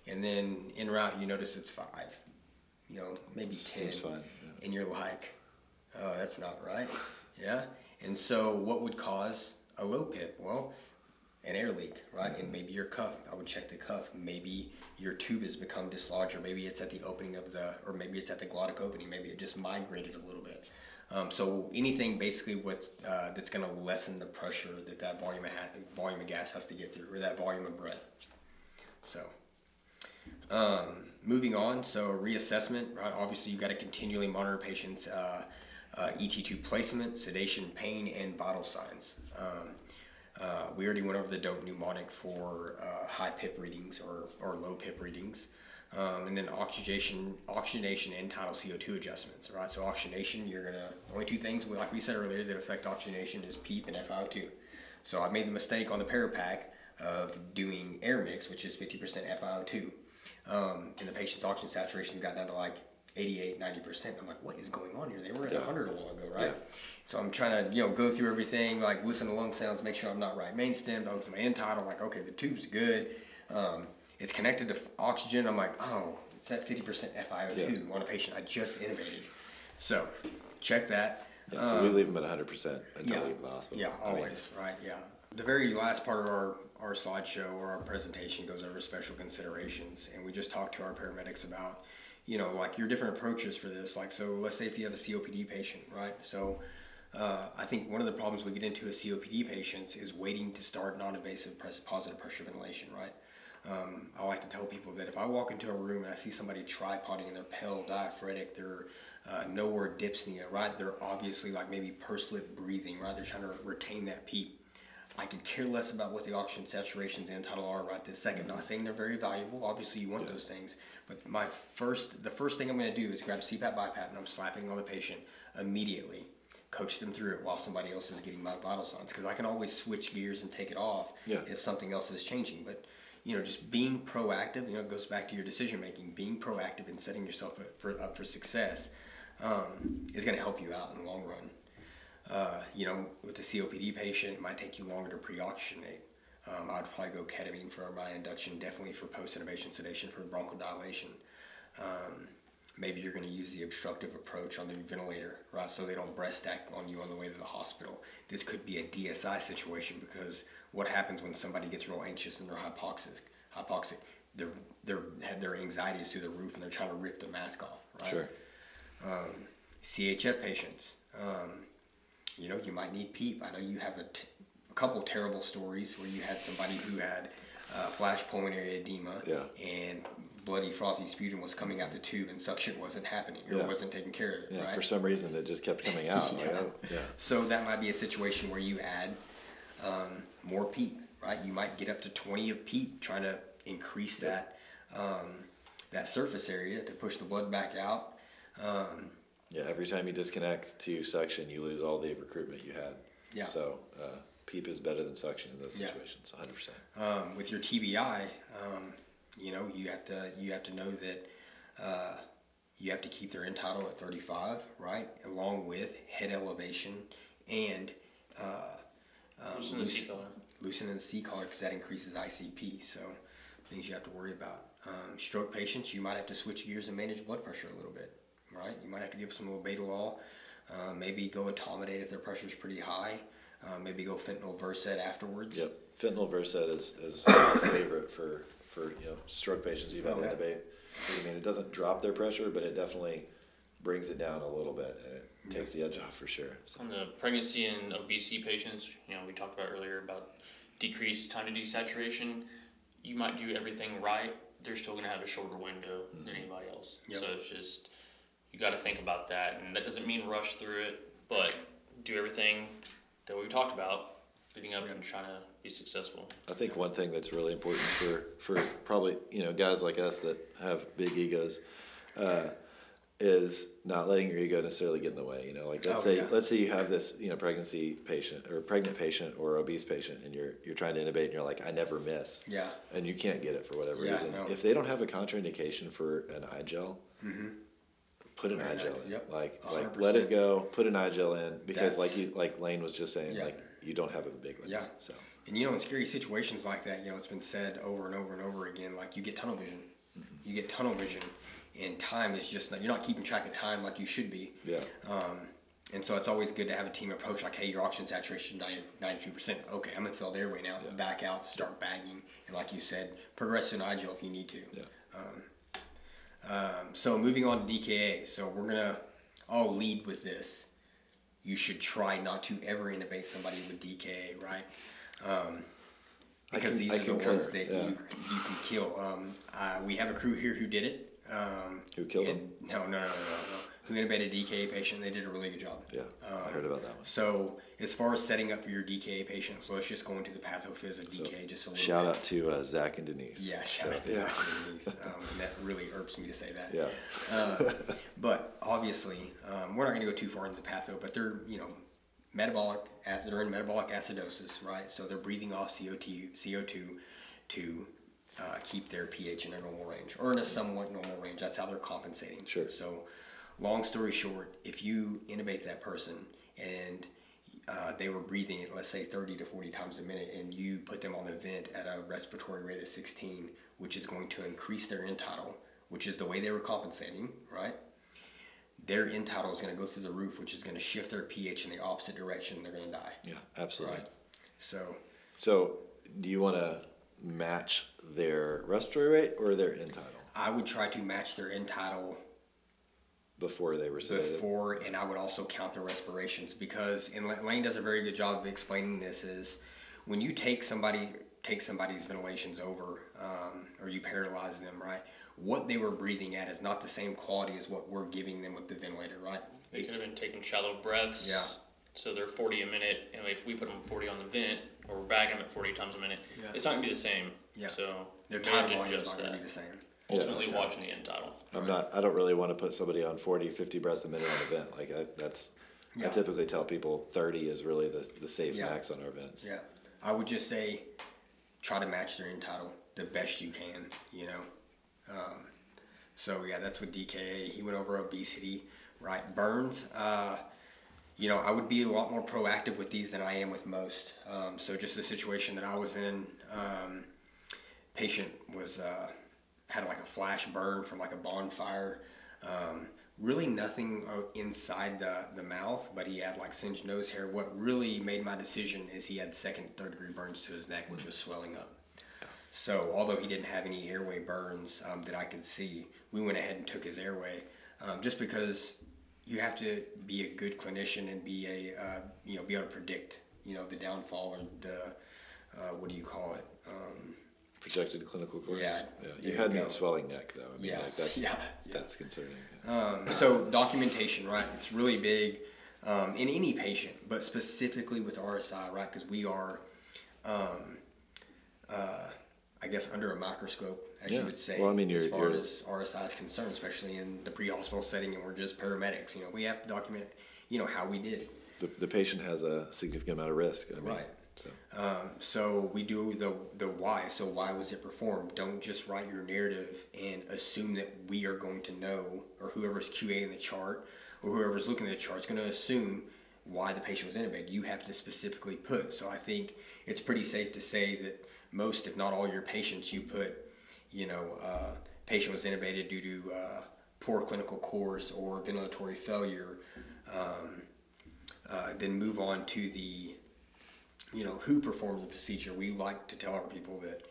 and then in route you notice it's five, you know, maybe 10, Seems fine. yeah. and you're like, oh, that's not right, yeah. And so what would cause a low PIP? Well, an air leak, right? And maybe your cuff. I would check the cuff. Maybe your tube has become dislodged, or maybe it's at the opening of the, or maybe it's at the glottic opening. Maybe it just migrated a little bit. Um, so anything basically what's uh, that's going to lessen the pressure that that volume of ha- volume of gas has to get through, or that volume of breath. So. Um, moving on, so reassessment, right? Obviously, you got to continually monitor patients' uh, uh, ET2 placement, sedation, pain, and vital signs. Um, uh, we already went over the dope mnemonic for uh, high PIP readings or, or low PIP readings. Um, and then oxygenation, oxygenation end tidal CO2 adjustments, right? So oxygenation, you're gonna only two things, like we said earlier, that affect oxygenation is PEEP and FiO2. So I made the mistake on the Parapack of doing air mix, which is 50% FiO2, um, and the patient's oxygen saturation got down to like 88, 90%. I'm like, what is going on here? They were at Yeah. 100 a while ago, right? Yeah. So I'm trying to, you know, go through everything, like listen to lung sounds, make sure I'm not right main stem. I look at my end tidal, like, okay, the tube's good. Um, it's connected to oxygen. I'm like, oh, it's at 50% FiO2 Yeah. on a patient I just intubated. So check that. Yeah, so we leave them at 100% until Um, yeah. they leave the hospital. Yeah, I mean, always, right, yeah. The very last part of our, our slideshow or our presentation goes over special considerations, and we just talked to our paramedics about, you know, like your different approaches for this. Like, so let's say if you have a COPD patient, right? So uh, I think one of the problems we get into with COPD patients is waiting to start non-invasive positive pressure ventilation, right? Um, I like to tell people that if I walk into a room and I see somebody tripoding and they're pale, diaphoretic, they're uh, nowhere dyspnea, right? They're obviously like maybe pursed lip breathing, right? They're trying to retain that PEEP. I could care less about what the oxygen saturations and title are right this second. Not saying they're very valuable. Obviously, you want those things. But my first, the first thing I'm going to do is grab a CPAP BiPAP and I'm slapping on the patient immediately. Coach them through it while somebody else is getting my vital signs because I can always switch gears and take it off Yeah. if something else is changing. But you know, just being proactive. You know, it goes back to your decision making. Being proactive and setting yourself up for up for success um, is going to help you out in the long run. Uh, you know, with the COPD patient, it might take you longer to pre-oxygenate. Um, I'd probably go ketamine for my induction, definitely for post-intubation sedation for bronchodilation. Um, maybe you're going to use the obstructive approach on the ventilator, right? So they don't breath stack on you on the way to the hospital. This could be a DSI situation because what happens when somebody gets real anxious and they're hypoxic? Hypoxic, their their their anxiety is through the roof and they're trying to rip the mask off, right? Sure. CHF patients. Um, you know, you might need PEEP. I know you have a, t- a couple terrible stories where you had somebody who had uh, flash pulmonary edema Yeah. and bloody frothy sputum was coming out the tube and suction wasn't happening or Yeah. wasn't taken care of. Yeah, right? for some reason it just kept coming out. Like, Yeah. oh, yeah. So that might be a situation where you add um, more PEEP, right? You might get up to 20 of PEEP, trying to increase that um, that surface area to push the blood back out. Um, Yeah, every time you disconnect to suction, you lose all the recruitment you had. Yeah. So uh, PEEP is better than suction in those Yeah. situations, 100%. um, with your TBI, um, you know, you have to you have to know that uh, you have to keep their end tidal at 35, right? Along with head elevation and uh, um, Loosen the loose- seatbelt. loosening the C collar because that increases ICP. So things you have to worry about. Um, stroke patients, you might have to switch gears and manage blood pressure a little bit, right? You might have to give some labetalol, uh, maybe go etomidate if their pressure is pretty high, uh, maybe go fentanyl Versed afterwards. Yep, fentanyl Versed is, is my favorite for, for, you know, stroke patients you've had Oh, to yeah. I mean, it doesn't drop their pressure, but it definitely brings it down a little bit, and it takes the edge off for sure. So, On the pregnancy and obesity patients, you know, we talked about earlier about decreased time to desaturation. You might do everything right, they're still going to have a shorter window than anybody else. Yep. So it's just, you got to think about that. And that doesn't mean rush through it, but do everything that we talked about leading up Yep. and trying to be successful. I think one thing that's really important for, for probably, you know, guys like us that have big egos, uh, is not letting your ego necessarily get in the way. You know, like let's Oh, say yeah. let's say you have this you know pregnancy patient or pregnant patient or obese patient, and you're you're trying to intubate, and you're like, I never miss. Yeah. And you can't get it for whatever Yeah, reason. no. If they don't have a contraindication for an i-gel, put an i-gel in. yep, Like like let it go. Put an i-gel in because like you like Lane was just saying, Yeah. like you don't have a big one. Yeah. So And you know, in scary situations like that, you know, it's been said over and over and over again, like you get tunnel vision. Mm-hmm. You get tunnel vision, and time is just not, you're not keeping track of time like you should be. yeah. Um, and so it's always good to have a team approach like, hey, your oxygen saturation is 92%. Okay, I'm in filled airway now. Yeah. Back out, start bagging. And like you said, progress an i-gel if you need to. Yeah. Um, so moving on to DKA. So we're to all lead with this. You should try not to ever intubate somebody with DKA, right? Um, because can- these I are the concur, ones that yeah. you, you can kill. Um, uh, we have a crew here who did it. Um, Who killed and- No, no, no, no, no, no. Who intubated a DKA patient. They did a really good job. Yeah. I heard about that one. So as far as setting up your DKA patient, so let's just go into the pathophys of DKA just a little Shout bit. out to uh, Zach and Denise. Yeah, shout So, out to yeah. Zach and Denise. Um, and that really irks me to say that. Yeah. Uh, but obviously, um, we're not going to go too far into the patho, but they're, you know, metabolic, acid, they're in metabolic acidosis, right? So they're breathing off CO2, CO2 to uh, keep their pH in a normal range or in a somewhat normal range. That's how they're compensating. Sure. So, long story short, if you intubate that person and uh, they were breathing at let's say 30 to 40 times a minute and you put them on the vent at a respiratory rate of 16 which is going to increase their end tidal which is the way they were compensating right? Their end tidal is going to go through the roof which is going to shift their ph in the opposite direction and they're going to die. Yeah, absolutely. right? So So, do you want to match their respiratory rate or their end tidal i would try to match their end tidal before they were sedated? before, and I would also count the respirations because, and Lane does a very good job of explaining this. Is when you take somebody take somebody's ventilations over, um, or you paralyze them, right? What they were breathing at is not the same quality as what we're giving them with the ventilator, right? They could have been taking shallow breaths. Yeah. So they're 40 a minute, and if we put them 40 on the vent, or we're bagging them at 40 times a minute, Yeah. it's not gonna be the same. Yeah. So Their we have tidal to volume is adjust not going to that. be the same. Yeah, Ultimately, so- watching the end tidal. I'm not. I don't really want to put somebody on 40, 50 breaths a minute on a vent. Like I, that's. I typically tell people 30 is really the the safe Yeah. max on our vents. Yeah, I would just say try to match their end tidal the best you can. You know, um, so yeah, that's with DKA. He went over obesity, right? Burns. Uh, you know, I would be a lot more proactive with these than I am with most. Um, so just the situation that I was in, um, patient was uh, had like a flash burn from like a bonfire. Um, really nothing uh, inside the, the mouth, but he had like singed nose hair. What really made my decision is he had second, third degree burns to his neck, which was swelling up. So although he didn't have any airway burns um, that I could see, we went ahead and took his airway, um, just because you have to be a good clinician and be a uh, you know be able to predict you know the downfall or the uh, what do you call it? Um, Projected clinical course. Yeah, You had you me go. at swelling neck though. I mean, Yeah. like that's Yeah, yeah. that's concerning. Yeah. Um, so documentation, right? It's really big um, in any patient, but specifically with RSI, right? Because we are, um, uh, I guess, under a microscope, as Yeah. you would say, Well, I mean, as far as RSI is concerned, especially in the pre-hospital setting, and we're just paramedics. You know, we have to document, you know, how we did. The, the patient has a significant amount of risk. I mean, Right. So Um, so we do the the why. So why was it performed? Don't just write your narrative and assume that we are going to know, or whoever's QA in the chart, or whoever's looking at the chart is going to assume why the patient was intubated. You have to specifically put. So I think it's pretty safe to say that most, if not all, your patients, you put, you know, uh, patient was intubated due to uh, poor clinical course or ventilatory failure. Um, uh, then move on to the, you know, who performed the procedure. We like to tell our people that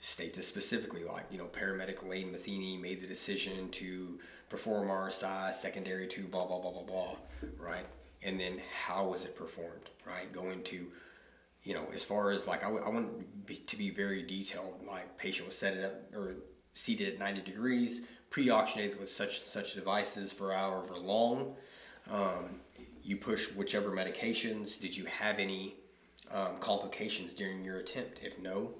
state this specifically, like, you know, paramedic Lane Matheny made the decision to perform RSI secondary to blah, blah, blah, blah, blah, right? And then how was it performed, right? Go into, you know, as far as like, I, w- I want be, to be very detailed, like patient was set up or seated at 90 degrees, pre-oxygenated with such such devices for however long. Um, you push whichever medications. Did you have any um, complications during your attempt? If no,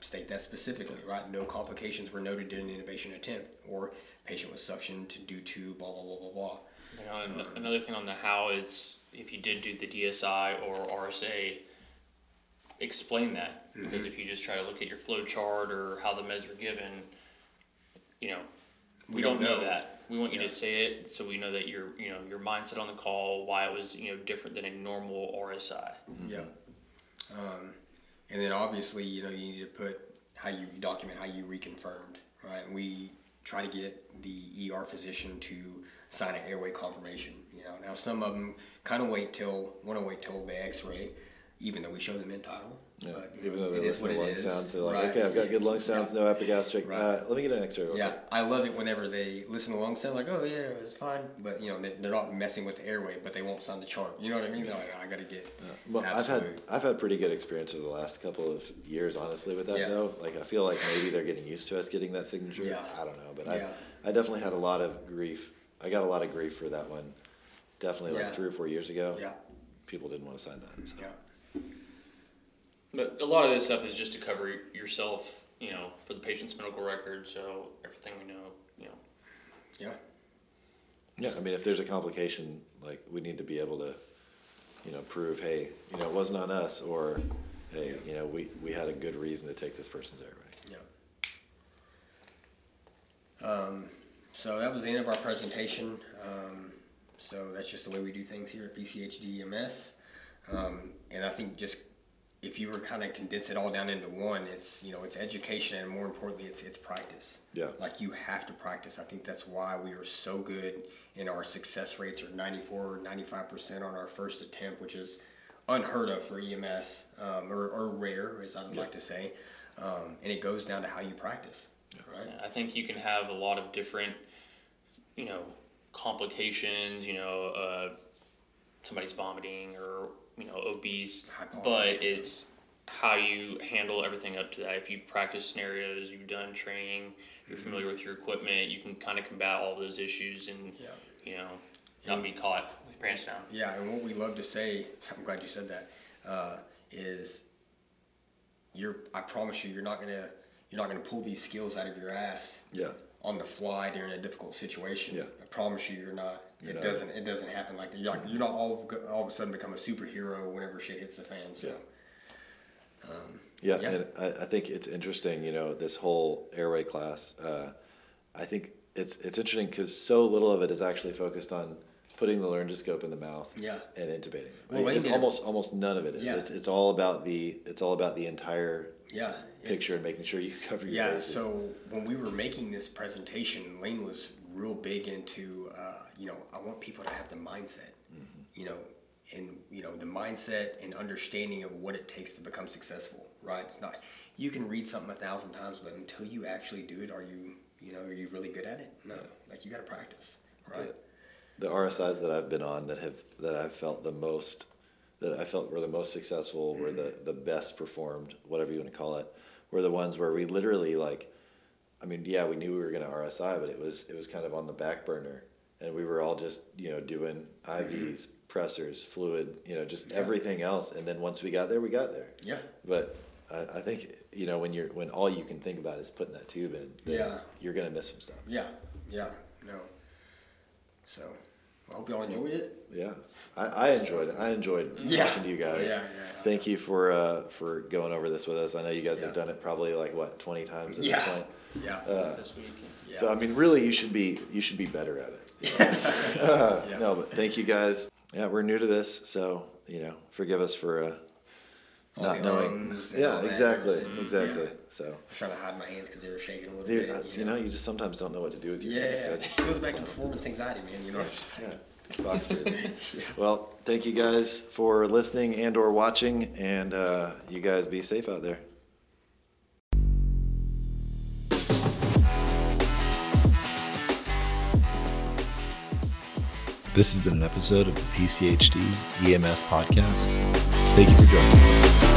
state that specifically, right? No complications were noted during the intubation attempt, or patient was suctioned due to blah blah blah blah blah. Know, another thing on the how is if you did do the DSI or RSI, explain that because if you just try to look at your flow chart or how the meds were given, you know, we, We don't don't know know. that. We want you Yeah. to say it so we know that your you know your mindset on the call, why it was you know different than a normal RSI. Yeah. Um, and then obviously, you know, you need to put how you document how you reconfirmed, right? And we try to get the ER physician to sign an airway confirmation. You know, now some of them kind of wait till want to wait till the X-ray, even though we show them end tidal. Yeah, But, even though it they is listen to lung is, sounds, they're like, right? okay, I've got good lung sounds, Yeah. no epigastric. Right. Uh, let me get an X-ray. Yeah, quick. I love it whenever they listen to lung sound like, oh yeah, it was fine, but you know they, they're not messing with the airway, but they won't sign the chart. You know what I mean? They're like, I got to get Well, I've had I've had pretty good experience over the last couple of years, honestly, with that Yeah. though. Like I feel like maybe they're getting used to us getting that signature. Yeah. I don't know, but Yeah. I I definitely had a lot of grief. I got a lot of grief for that one. Definitely Yeah. like three or four years ago. yeah, People didn't want to sign that. So. yeah. But a lot of this stuff is just to cover yourself, you know, for the patient's medical record. So everything we know, you know, Yeah. Yeah, I mean, if there's a complication, like we need to be able to, you know, prove, hey, you know, it wasn't on us, or hey, you know, we we had a good reason to take this person's airway. Yeah. Um, so that was the end of our presentation. Um, so that's just the way we do things here at PCHD EMS. Um, and I think just if you were kind of condense it all down into one, it's you know it's education and more importantly it's it's practice. Yeah. Like you have to practice. I think that's why we are so good and our success rates are 94, 95% on our first attempt, which is unheard of for EMS um, or, or rare, as I would Yeah. like to say. Um, and it goes down to how you practice, right? I think you can have a lot of different, you know, complications. You know, uh, somebody's vomiting or you know obese, but it's how you handle everything up to that. If you've practiced scenarios, you've done training, you're familiar with your equipment, you can kind of combat all those issues and Yeah. you know not be caught with your pants down. Yeah, and what we love to say, I'm glad you said that, uh, is you're. I promise you, you're not gonna you're not gonna pull these skills out of your ass Yeah, on the fly during a difficult situation. Yeah. I promise you, you're not. It not. doesn't. It doesn't happen like that. You're, like, you're not all all of a sudden become a superhero whenever shit hits the fan. So. Yeah. yeah, Yeah. and I, I think it's interesting. You know, this whole airway class. Uh, I think it's it's interesting because so little of it is actually focused on putting the laryngoscope in the mouth. Yeah. and intubating. Well, it- almost almost none of it is. Yeah. It's it's all about the it's all about the entire Yeah. picture and making sure you cover your Yeah, bases. so when we were making this presentation, Lane was real big into, uh, you know, I want people to have the mindset, you know, and, you know, the mindset and understanding of what it takes to become successful, right? It's not, you can read something a thousand times, but until you actually do it, are you, you know, are you really good at it? No, like you got to practice, right? the RSIs that I've been on that have that I've felt the most that I felt were the most successful were the the best performed whatever you want to call it were the ones where we literally like I mean yeah we knew we were going to RSI but it was it was kind of on the back burner and we were all just you know doing IVs pressors, fluid you know just everything else and then once we got there we got there Yeah. but I, I think you know when you're when all you can think about is putting that tube in Yeah. you're gonna miss some stuff Yeah, yeah, no. So, I hope y'all enjoyed it. Yeah, I, I enjoyed it. I enjoyed Yeah. talking to you guys. Yeah, yeah, yeah. Thank you for uh, for going over this with us. I know you guys have done it probably like what twenty times at Yeah. this point. Yeah. Uh, This week. So I mean, really, you should be you should be better at it. know? Yeah. No, but thank you guys. yeah, we're new to this, so you know, forgive us for uh, not knowing. Yeah, exactly, and- exactly. yeah. So, I was trying to hide my hands because they were shaking a little dude, bit. that's, you know, you just sometimes don't know what to do with your yeah, hands. So just, it goes back to performance anxiety, man. You know, I'm just yeah, box breathing. Well, thank you guys for listening and or watching, and uh, you guys be safe out there. This has been an episode of the PCHD EMS podcast. Thank you for joining us.